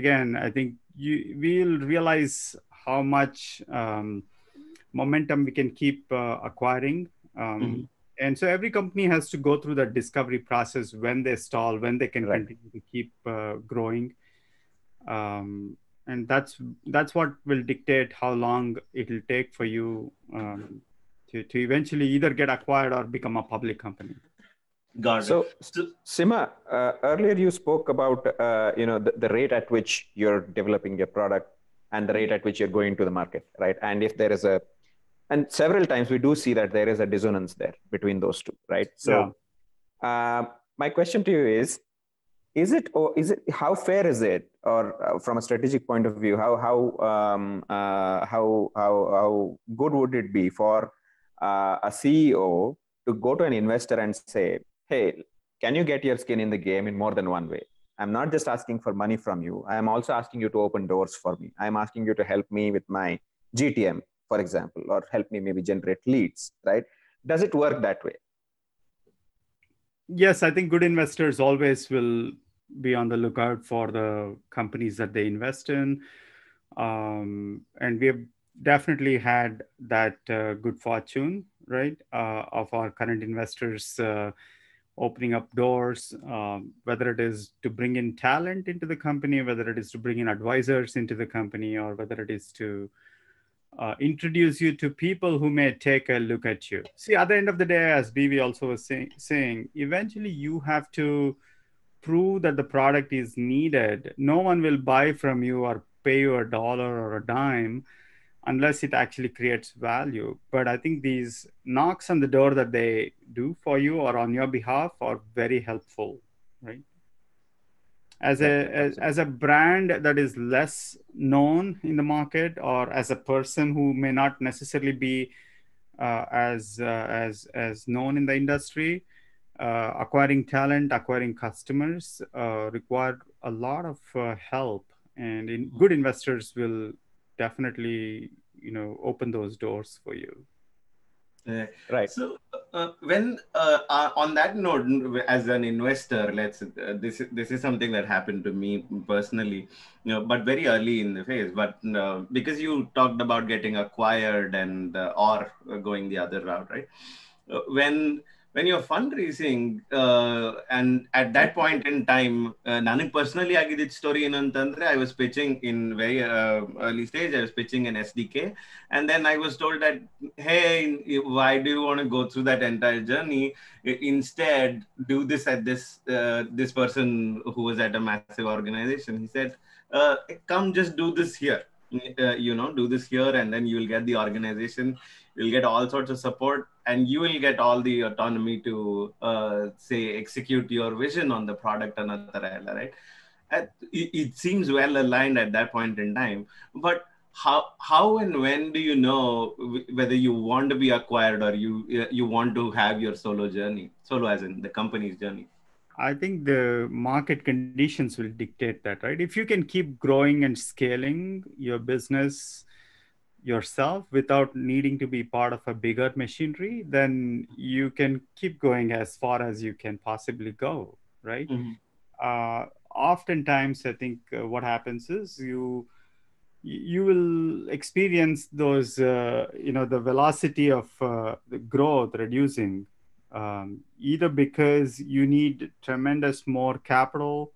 Again, I think you we'll realize how much um, momentum we can keep uh, acquiring. Um, Mhm. And so every company has to go through that discovery process when they stall, when they can Right. continue to keep uh, growing. Um, and that's that's what will dictate how long it will take for you um, to, to eventually either get acquired or become a public company. got it So, So- Simha, uh, earlier you spoke about uh, you know the, the rate at which you're developing your product and the rate at which you're going to the market, right? And if there is a and several times we do see that there is a dissonance there between those two, right? So, uh, my question to you is: Is it or is it how fair is it, or uh, from a strategic point of view, how how um, uh, how how how good would it be for uh, a CEO to go to an investor and say, "Hey, can you get your skin in the game in more than one way? I'm not just asking for money from you. I am also asking you to open doors for me. I'm asking you to help me with my GTM, for example, or help me maybe generate leads, right? Does it work that way? Yes, I think good investors always will be on the lookout for the companies that they invest in. Um, and we have definitely had that uh, good fortune, right, uh, of our current investors uh, opening up doors, um, whether it is to bring in talent into the company, whether it is to bring in advisors into the company, or whether it is to uh, introduce you to people who may take a look at you. See, at the end of the day, as BV also was say, saying, eventually you have to prove that the product is needed. No one will buy from you or pay you a dollar or a dime unless it actually creates value. But I think these knocks on the door that they do for you or on your behalf are very helpful, right? As a as, as a brand that is less known in the market, or as a person who may not necessarily be uh, as uh, as as known in the industry, uh, acquiring talent, acquiring customers uh, require a lot of uh, help, and in, good investors will definitely you know open those doors for you. Right. So, uh, when uh, uh, on that note, as an investor, let's uh, this is this is something that happened to me personally, you know, but very early in the phase. But uh, because you talked about getting acquired and uh, or going the other route, right? Uh, when when you're fundraising uh, and at that point in time uh, ನನಗೆ personally ಆಗಿದ್ದ story ಏನಂತಂದ್ರೆ I was pitching in very early stage i was pitching an sdk and then i was told that hey why do you want to go through that entire journey instead do this at this uh, this person who was at a massive organization he said uh, come just do this here uh, you know do this here and then you'll get the organization you'll get all sorts of support and you will get all the autonomy to uh, say execute your vision on the product another right it, it seems well aligned at that point in time but how how and when do you know whether you want to be acquired or you you want to have your solo journey solo as in the company's journey I think the market conditions will dictate that, right? If you can keep growing and scaling your business yourself without needing to be part of a bigger machinery, then you can keep going as far as you can possibly go, right? Mm-hmm. Uh, oftentimes, I think uh, what happens is you you will experience those, uh, you know, the velocity of uh, the growth reducing um, either because you need tremendous more capital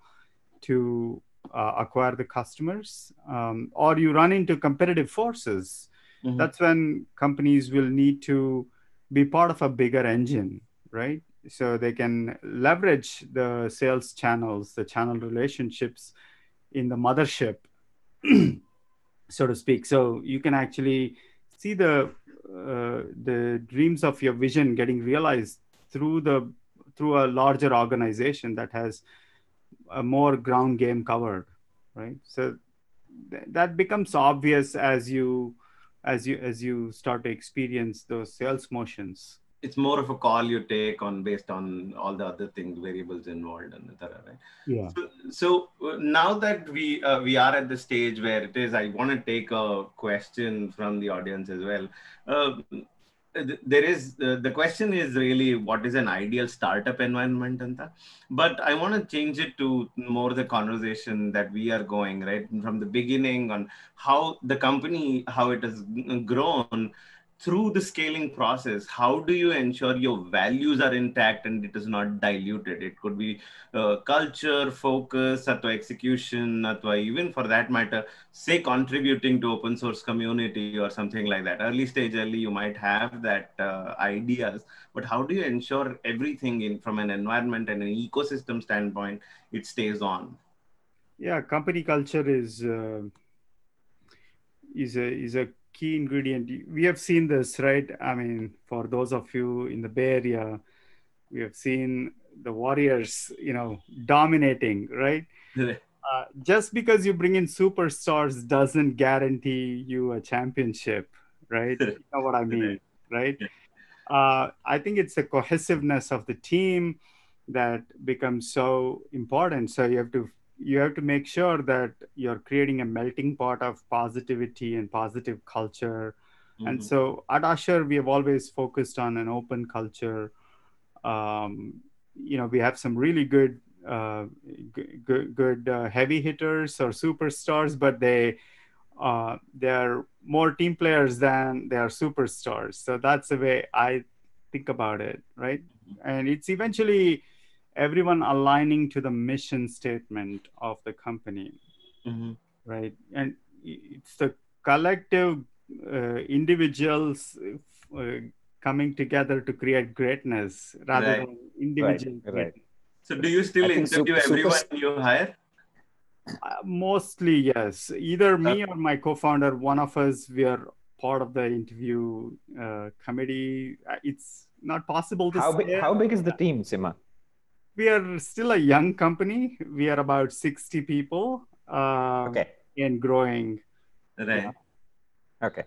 to uh, acquire the customers, um, or you run into competitive forces. Mhm. That's when companies will need to be part of a bigger engine, right? So they can leverage the sales channels, the channel relationships in the mothership, so to speak. So you can actually see the uh, the dreams of your vision getting realized through the through a larger organization that has a more ground game covered right so th- that becomes obvious as you as you as you start to experience those sales motions It's more of a call you take on based on all the other things, variables involved, and etc. Right? yeah So, so uh, now that we uh, we are at the stage where it is, I want to take a question from the audience as well. Uh, there is uh, the question is really what is an ideal startup environment, Anta? But I want to change it to more the conversation that we are going right from the beginning on how the company how it has grown through the scaling process, how do you ensure your values are intact and it is not diluted? It could be uh, culture, focus, atwa execution, atwa even for that matter, say contributing to open source community or something like that. Early stage, early, you might have that uh, ideas, but how do you ensure everything in from an environment and an ecosystem standpoint, it stays on? Yeah, company culture is uh, is a is a key ingredient. We have seen this right? I mean for those of you in the bay area we have seen the warriors you know dominating right? Uh, just because you bring in superstars doesn't guarantee you a championship right? You know what i mean right? Uh, i think it's the cohesiveness of the team that becomes so important. So you have to you have to make sure that you're creating a melting pot of positivity and positive culture and Mhm. so at Usher, we have always focused on an open culture. Um, you know, we have some really good, uh, g- good, good uh, heavy hitters or superstars, but they uh, they're more team players than they are superstars. So that's the way I think about it, right? And it's eventually everyone aligning to the mission statement of the company Mhm. right and it's the collective uh, individuals uh, coming together to create greatness rather Right. than individual right. greatness. so do you still I interview sup- super- everyone you hire Uh, mostly yes either me or my co-founder one of us we are part of the interview uh, committee Uh, it's not possible to How say big? How big is the team, Simha? We are still a young company we are about 60 people uh, Okay. and growing right Okay.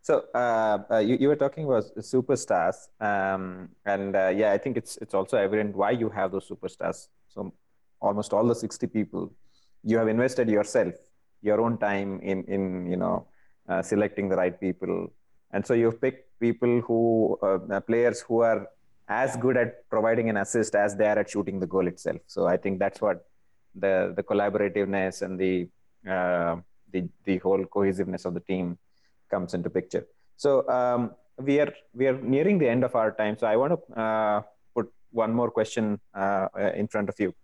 So uh, uh, you, you were talking about superstars, um, and uh, yeah, I think it's it's also evident why you have those superstars. So almost all the sixty people, you have invested yourself, your own time in in you know uh, selecting the right people, and so you've picked people who uh, players who are as good at providing an assist as they are at shooting the goal itself. So I think that's what the the collaborativeness and the uh, the the whole cohesiveness of the team comes into picture. So um, we are we are nearing the end of our time. So I want to uh, put one more question uh, in front of you.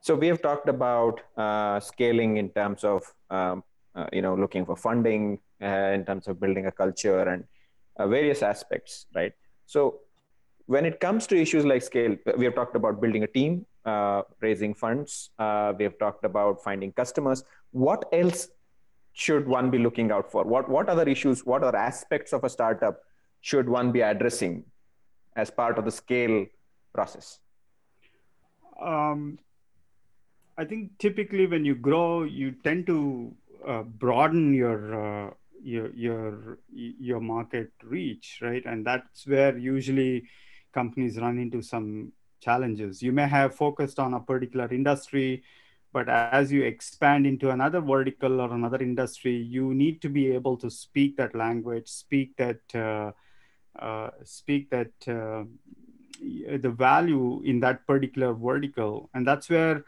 So we have talked about uh, scaling in terms of um, uh, you know looking for funding, uh, in terms of building a culture and various aspects, right? So when it comes to issues like scale, we have talked about building a team, uh, raising funds. Uh, we have talked about finding customers. What else should one be looking out for? What what other issues, what other aspects of a startup should one be addressing as part of the scale process? um, I think typically when you grow, you tend to uh, broaden your uh, your your your market reach, right? And that's where usually companies run into some challenges. You may have focused on a particular industry, but as you expand into another vertical or another industry, you need to be able to speak that language, speak that, uh, uh, speak that uh, the value in that particular vertical, and that's where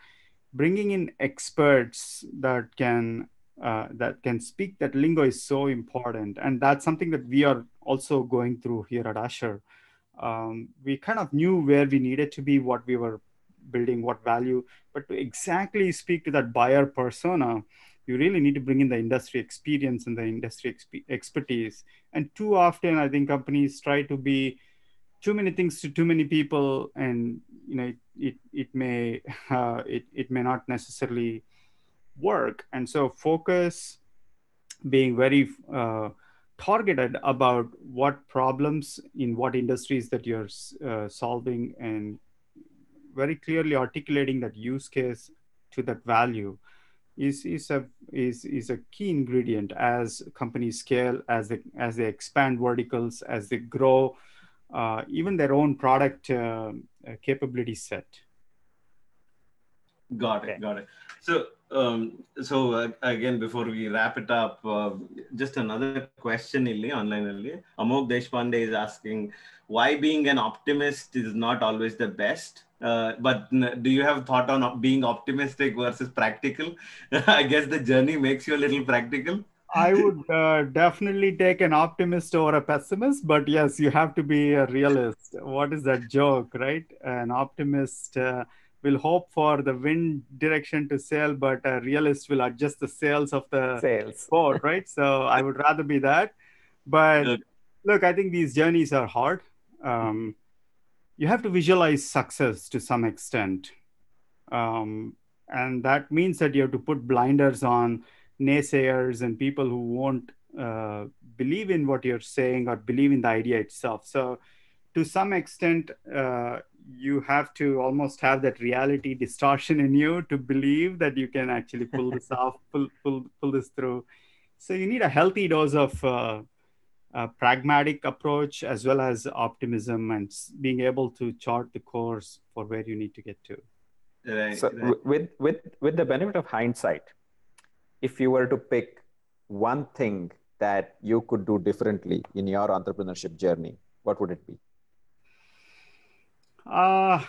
bringing in experts that can uh, that can speak that lingo is so important and that's something that we are also going through here at Usher. Um, we kind of knew where we needed to be what we were building what value. But to exactly speak to that buyer persona you really need to bring in the industry experience and the industry exp- expertise. And too often i think companies try to be too many things to too many people and you know it it, it may uh, it, it may not necessarily work. And so focus being very uh, targeted about what problems in what industries that you're uh, solving and very clearly articulating that use case to that value is is a is is a key ingredient as companies scale as they as they expand verticals as they grow uh, even their own product uh, capability set. Got it got it. So um, so uh, again before we wrap it up uh, just another question illi online illi amok deshpande is asking why being an optimist is not always the best uh, but do you have thought on being optimistic versus practical i guess the journey makes you a little practical I would uh, definitely take an optimist over a pessimist, but yes, you have to be a realist. What is that joke, right? An optimist uh, will hope for the wind direction to sail, but a realist will adjust the sails of the Sails. boat, right? So I would rather be that. But Good. look, I think these journeys are hard. Um, you have to visualize success to some extent. Um, and that means that you have to put blinders on naysayers and people who won't uh, believe in what you're saying or believe in the idea itself. So, to some extent, uh, you have to almost have that reality distortion in you to believe that you can actually pull this off, pull, pull, pull this through. So, you need a healthy dose of uh, a pragmatic approach as well as optimism and being able to chart the course for where you need to get to. right, So right. with with with the benefit of hindsight, if you were to pick one thing that you could do differently in your entrepreneurship journey, what would it be? Uh,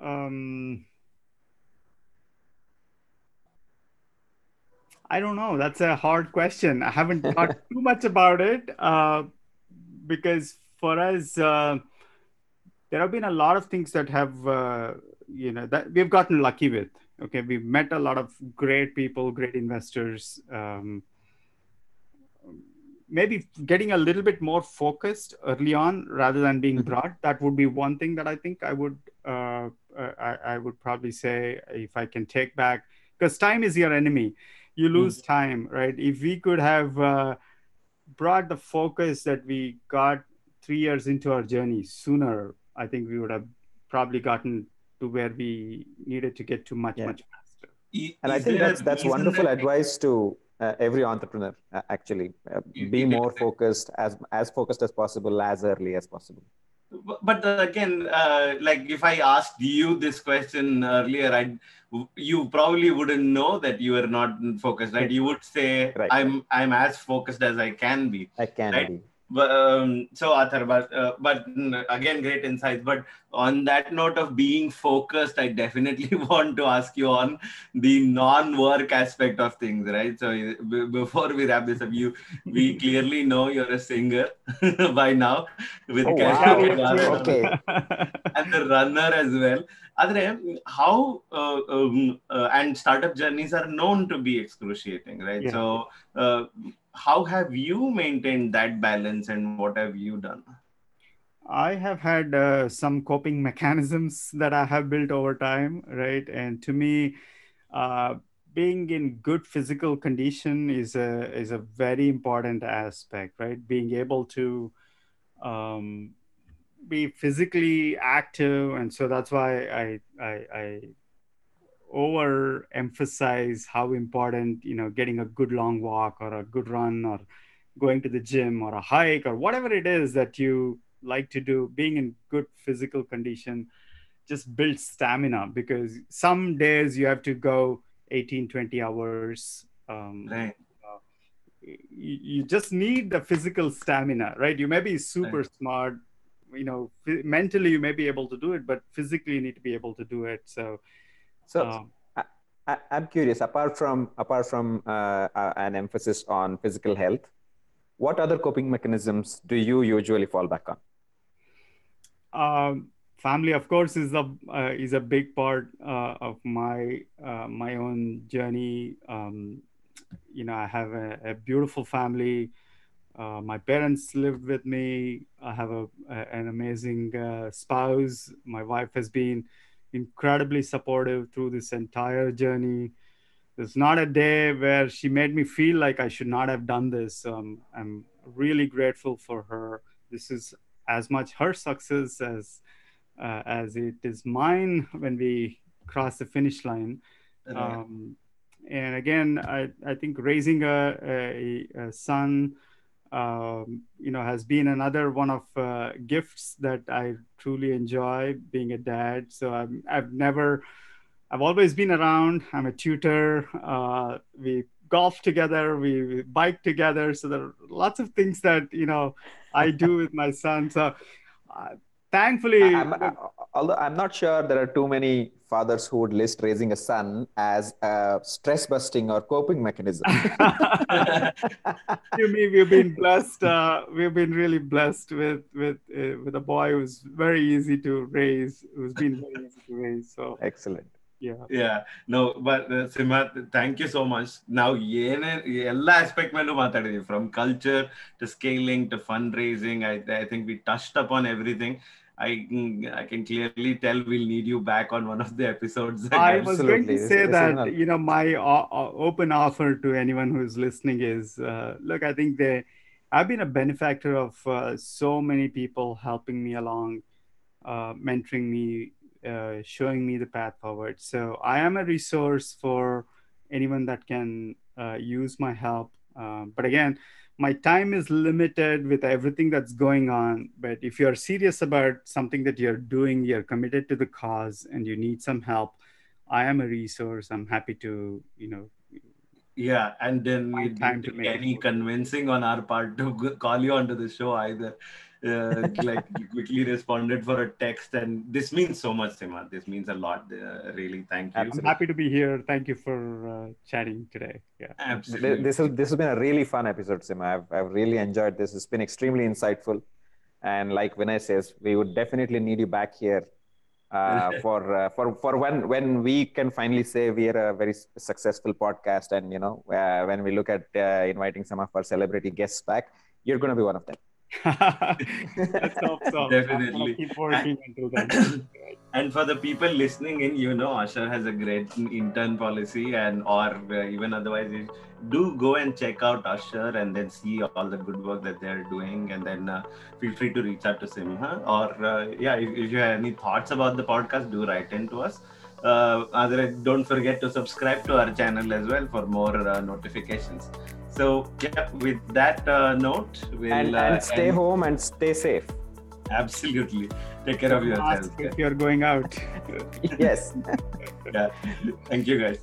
um, I don't know. That's a hard question. I haven't thought too much about it uh, because for us, uh, there have been a lot of things that have, uh, you know, that we've gotten lucky with. Okay, we've met a lot of great people, great investors. Um, maybe getting a little bit more focused early on rather than being Mhm. broad that would be one thing that i think i would uh, uh, I, I would probably say if i can take back because time is your enemy you lose time right if we could have uh, brought the focus that we got three years into our journey sooner i think we would have probably gotten to where we needed to get to much Yeah. much faster I- And I think that's that's wonderful that- advice to uh, every entrepreneur. Uh, actually, uh, be more focused as as focused as possible, as early as possible. But- again uh, like if i asked you this question earlier i you probably wouldn't know that you are not focused right you would say Right. i'm i'm as focused as i can be I can Right. be. Um, so Athar, but uh, but mm, again great insights but on that note of being focused i definitely want to ask you on the non-work aspect of things right so b- before we wrap this up you we clearly know you're a singer by now with Oh, wow. Okay. and the runner as well Adre, how uh, um, uh, and startup journeys are known to be excruciating right Yeah. so uh, how have you maintained that balance and what have you done I have had uh, some coping mechanisms that I have built over time, right? And to me, uh, being in good physical condition is a is a very important aspect, right? Being able to um, be physically active, and so that's why I I, I overemphasize how important you know getting a good long walk or a good run or going to the gym or a hike or whatever it is that you like to do being in good physical condition just build stamina because some days you have to go 18 20 hours um, Right. you, you just need the physical stamina right you may be super Right. smart you know f- mentally you may be able to do it but physically you need to be able to do it so So um, I, I'm curious. Apart from apart from uh, uh, an emphasis on physical health, what other coping mechanisms do you usually fall back on? um, family of course is a uh, is a big part uh, of my uh, my own journey um, you know i have a, a beautiful family uh, my parents lived with me i have a, a- an amazing uh, spouse my wife has been incredibly supportive through this entire journey. There's not a day where she made me feel like i should not have done this. Um, i'm really grateful for her. This is as much her success as uh, as it is mine when we cross the finish line. Um, and again, I, I think raising a, a, a son, um, you know, has been another one of uh, gifts that I truly enjoy being a dad. So I'm, I've never, I've always been around. I'm a tutor. Uh, we golf together. We, we bike together. So there are lots of things that you know I do with my son. So uh, thankfully, I, although I'm not sure there are too many fathers who would list raising a son as a stress busting or coping mechanism. you mean we've been blessed? Uh, we've been really blessed with with uh, with a boy who's very easy to raise, who's been very easy to raise. So excellent. Yeah. yeah no but uh, Simha thank you so much now ಏನೇ ಎಲ್ಲ aspect ಮೇಲೂ to from culture to scaling to fund raising I I think we I, I can clearly tell we'll need you back on one of the episodes. I again. was going to say this is that not- you know my uh, uh, open offer to anyone who's listening is uh, look. I think they, I've been a benefactor of uh, so many people helping me along, uh, mentoring me, uh, showing me the path forward. So I am a resource for anyone that can uh, use my help. Um, but again, my time is limited with everything that's going on. But if you're serious about something that you're doing, you're committed to the cause, and you need some help, I am a resource. I'm happy to, you know, Yeah, and then time didn't to take make any convincing on our part to call you onto the show either. Uh, like you quickly responded for a text, and this means so much, Simha. This means a lot. Uh, really, thank you. I'm Absolutely. happy to be here. Thank you for uh, chatting today. Yeah. Absolutely. This has this has been a really fun episode, Simha. I've I've really enjoyed this. It's been extremely insightful, and like Vinay says, we would definitely need you back here uh, for uh, for for when when we can finally say we are a very successful podcast, and you know uh, when we look at uh, inviting some of our celebrity guests back, you're going to be one of them. Let's hope so. Definitely. keep working until then. and for the people listening in, you know, Usher has a great intern policy, and or uh, even otherwise, do go and check out Usher and then see all the good work that they're doing, and then uh, feel free to reach out to Simha. Or uh, yeah, if, if you have any thoughts about the podcast, do write in to us. Uh, don't forget to subscribe to our channel as well for more uh, notifications. So yeah, with that uh, note, we'll and, uh, and stay end- home and stay safe. Absolutely, take care of yourselves. Ask if you're going out. yes. Yeah, thank you guys.